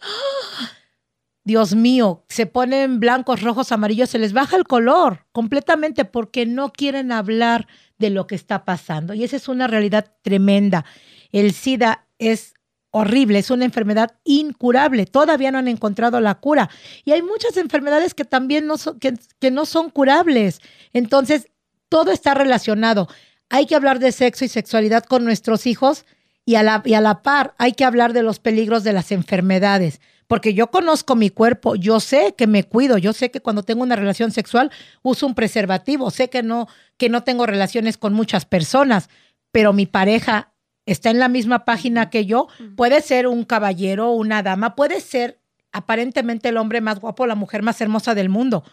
Dios mío, se ponen blancos, rojos, amarillos, se les baja el color completamente porque no quieren hablar de lo que está pasando. Y esa es una realidad tremenda. El SIDA es horrible, es una enfermedad incurable. Todavía no han encontrado la cura. Y hay muchas enfermedades que también no son, que no son curables. Entonces, todo está relacionado. Hay que hablar de sexo y sexualidad con nuestros hijos y a la, y a la par hay que hablar de los peligros de las enfermedades porque yo conozco mi cuerpo, yo sé que me cuido, yo sé que cuando tengo una relación sexual uso un preservativo, sé que no, que no tengo relaciones con muchas personas, pero mi pareja está en la misma página que yo, puede ser un caballero, una dama, puede ser aparentemente el hombre más guapo, la mujer más hermosa del mundo,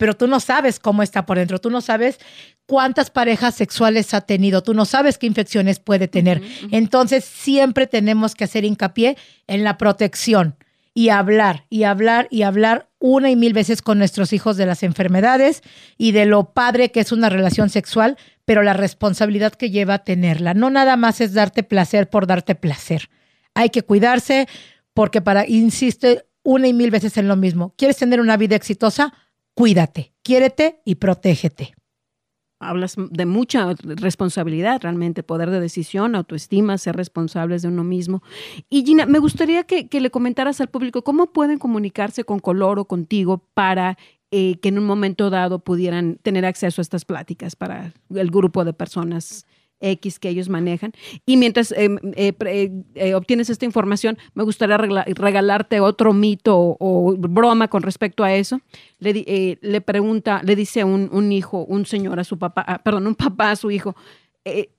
pero tú no sabes cómo está por dentro, tú no sabes cuántas parejas sexuales ha tenido, tú no sabes qué infecciones puede tener. Entonces, siempre tenemos que hacer hincapié en la protección y hablar y hablar y hablar una y mil veces con nuestros hijos de las enfermedades y de lo padre que es una relación sexual, pero la responsabilidad que lleva a tenerla. No nada más es darte placer por darte placer. Hay que cuidarse porque para, insiste una y mil veces en lo mismo. ¿Quieres tener una vida exitosa? Cuídate, quiérete y protégete hablas de mucha responsabilidad, realmente, poder de decisión, autoestima, ser responsables de uno mismo. Y Gina, me gustaría que, le comentaras al público cómo pueden comunicarse con Color o contigo para eh, que en un momento dado pudieran tener acceso a estas pláticas para el grupo de personas X que ellos manejan. Y mientras eh, eh, eh, obtienes esta información, me gustaría regalarte otro mito o, broma con respecto a eso. Le, le pregunta, le dice un, un, hijo, un señor a su papá, ah, perdón, un papá a su hijo,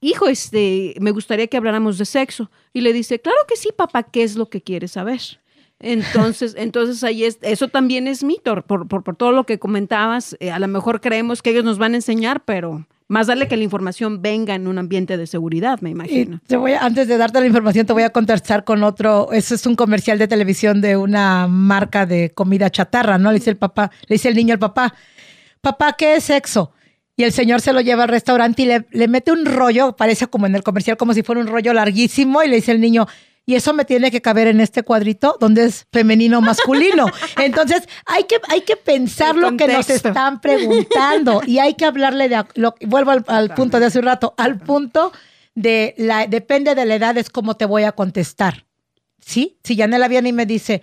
hijo, este, me gustaría que habláramos de sexo. Y le dice, claro que sí, papá, ¿qué es lo que quieres saber? Entonces, entonces ahí es, eso también es mito, por, por, por todo lo que comentabas, a lo mejor creemos que ellos nos van a enseñar, pero más darle que la información venga en un ambiente de seguridad, me imagino. te voy antes de darte la información, te voy a contestar con otro. Eso es un comercial de televisión de una marca de comida chatarra, ¿no? Le dice el papá, le dice el niño al papá, papá, ¿qué es sexo? Y el señor se lo lleva al restaurante y le, le mete un rollo, parece como en el comercial, como si fuera un rollo larguísimo, y le dice el niño, y eso me tiene que caber en este cuadrito donde es femenino masculino. [LAUGHS] Entonces, hay que, hay que pensar lo que nos están preguntando y hay que hablarle de, lo, vuelvo al, punto de hace un rato, al punto de la, depende de la edad, es cómo te voy a contestar. ¿Sí? Si Yanela viene y me dice,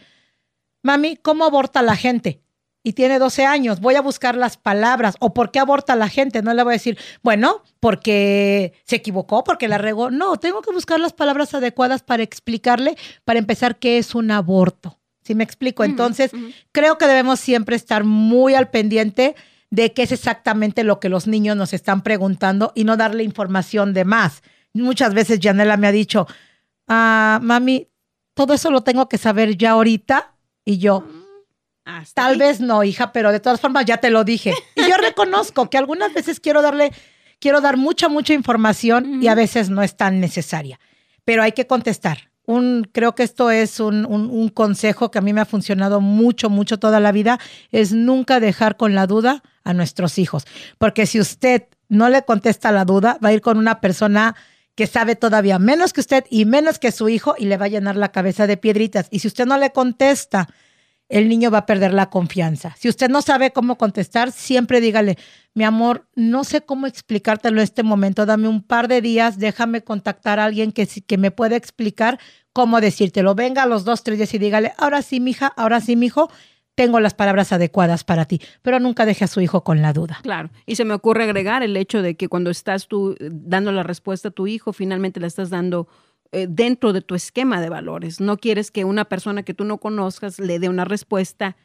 mami, ¿cómo aborta la gente? Y tiene 12 años, voy a buscar las palabras. ¿O por qué aborta la gente? No le voy a decir, bueno, porque se equivocó, porque la regó. No, tengo que buscar las palabras adecuadas para explicarle, para empezar, qué es un aborto. ¿Sí me explico? Entonces, creo que debemos siempre estar muy al pendiente de qué es exactamente lo que los niños nos están preguntando y no darle información de más. Muchas veces Janela me ha dicho, ah, mami, todo eso lo tengo que saber ya ahorita. Y yo, Tal vez no, hija, pero de todas formas ya te lo dije. Y yo [LAUGHS] reconozco que algunas veces quiero darle, quiero dar mucha, mucha información y a veces no es tan necesaria. Pero hay que contestar. Un, creo que esto es un, un, consejo que a mí me ha funcionado mucho, mucho toda la vida, es nunca dejar con la duda a nuestros hijos. Porque si usted no le contesta la duda, va a ir con una persona que sabe todavía menos que usted y menos que su hijo y le va a llenar la cabeza de piedritas. Y si usted no le contesta, el niño va a perder la confianza. Si usted no sabe cómo contestar, siempre dígale, mi amor, no sé cómo explicártelo en este momento, dame un par de días, déjame contactar a alguien que, que me pueda explicar cómo decírtelo. Venga a los dos, tres días y dígale, ahora sí, mija, ahora sí, mijo, tengo las palabras adecuadas para ti, pero nunca deje a su hijo con la duda. Claro, y se me ocurre agregar el hecho de que cuando estás tú dando la respuesta a tu hijo, finalmente le estás dando eh, dentro de tu esquema de valores. No quieres que una persona que tú no conozcas le dé una respuesta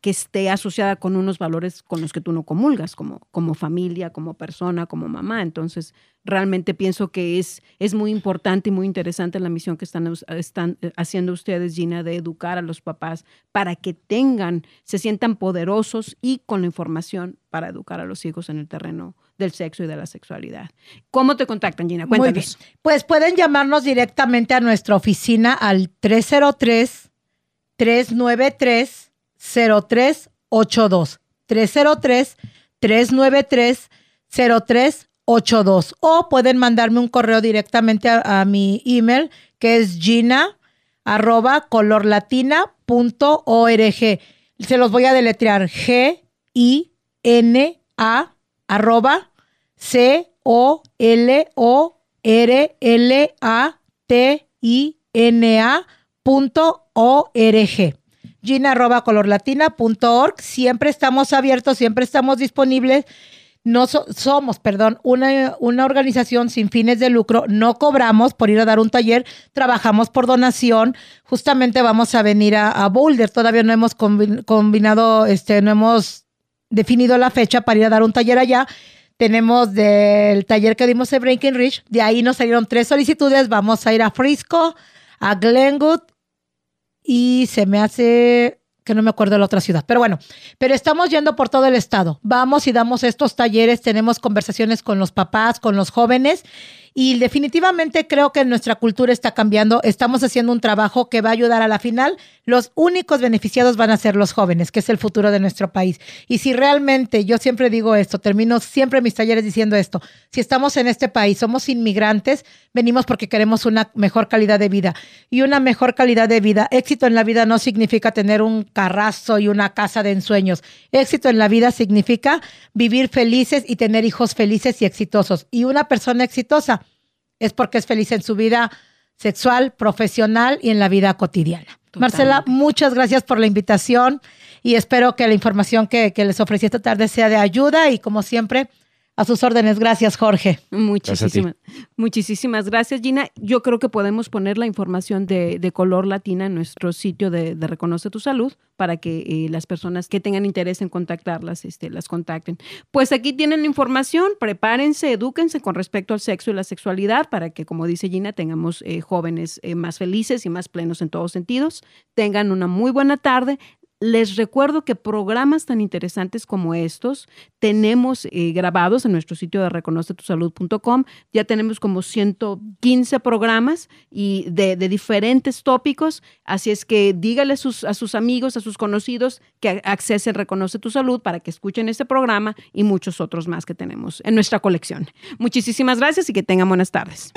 que esté asociada con unos valores con los que tú no comulgas, como, como familia, como persona, como mamá. Entonces, realmente pienso que es, es muy importante y muy interesante la misión que están, están eh, haciendo ustedes, Gina, de educar a los papás para que tengan, se sientan poderosos y con la información para educar a los hijos en el terreno del sexo y de la sexualidad. ¿Cómo te contactan, Gina? Cuéntanos. Muy bien. Pues pueden llamarnos directamente a nuestra oficina al 303 393 0382. 303 393 0382 o pueden mandarme un correo directamente a, mi email que es gina arroba colorlatina.org. Se los voy a deletrear G I N A arroba C O L O R L A T I N A punto O R. Gina arroba colorlatina.org. Siempre estamos abiertos, siempre estamos disponibles no somos, perdón, una, una, organización sin fines de lucro, no cobramos por ir a dar un taller, trabajamos por donación. Justamente vamos a venir a, Boulder, todavía no hemos combinado, este, no hemos definido la fecha para ir a dar un taller allá. Tenemos del taller que dimos en Breaking Ridge, de ahí nos salieron tres solicitudes, vamos a ir a Frisco, a Glenwood y se me hace que no me acuerdo de la otra ciudad. Pero bueno, pero estamos yendo por todo el estado. Vamos y damos estos talleres, tenemos conversaciones con los papás, con los jóvenes y definitivamente creo que nuestra cultura está cambiando. Estamos haciendo un trabajo que va a ayudar a la final. Los únicos beneficiados van a ser los jóvenes, que es el futuro de nuestro país. Y si realmente, yo siempre digo esto, termino siempre mis talleres diciendo esto, si estamos en este país, somos inmigrantes, venimos porque queremos una mejor calidad de vida. Y una mejor calidad de vida, éxito en la vida no significa tener un carrazo y una casa de ensueños. Éxito en la vida significa vivir felices y tener hijos felices y exitosos. Y una persona exitosa es porque es feliz en su vida sexual, profesional y en la vida cotidiana. Marcela, muchas gracias por la invitación y espero que la información que, que les ofrecí esta tarde sea de ayuda y como siempre, a sus órdenes. Gracias, Jorge. Muchísimas, muchísimas gracias, Gina. Yo creo que podemos poner la información de, color latina en nuestro sitio de, Reconoce tu Salud para que eh, las personas que tengan interés en contactarlas este, las contacten. Pues aquí tienen la información, prepárense, edúquense con respecto al sexo y la sexualidad para que, como dice Gina, tengamos eh, jóvenes eh, más felices y más plenos en todos sentidos. Tengan una muy buena tarde. Les recuerdo que programas tan interesantes como estos tenemos eh, grabados en nuestro sitio de reconocetusalud.com. Ya tenemos como 115 programas y de, diferentes tópicos. Así es que dígale a sus amigos, a sus conocidos que accesen Reconoce tu Salud para que escuchen este programa y muchos otros más que tenemos en nuestra colección. Muchísimas gracias y que tengan buenas tardes.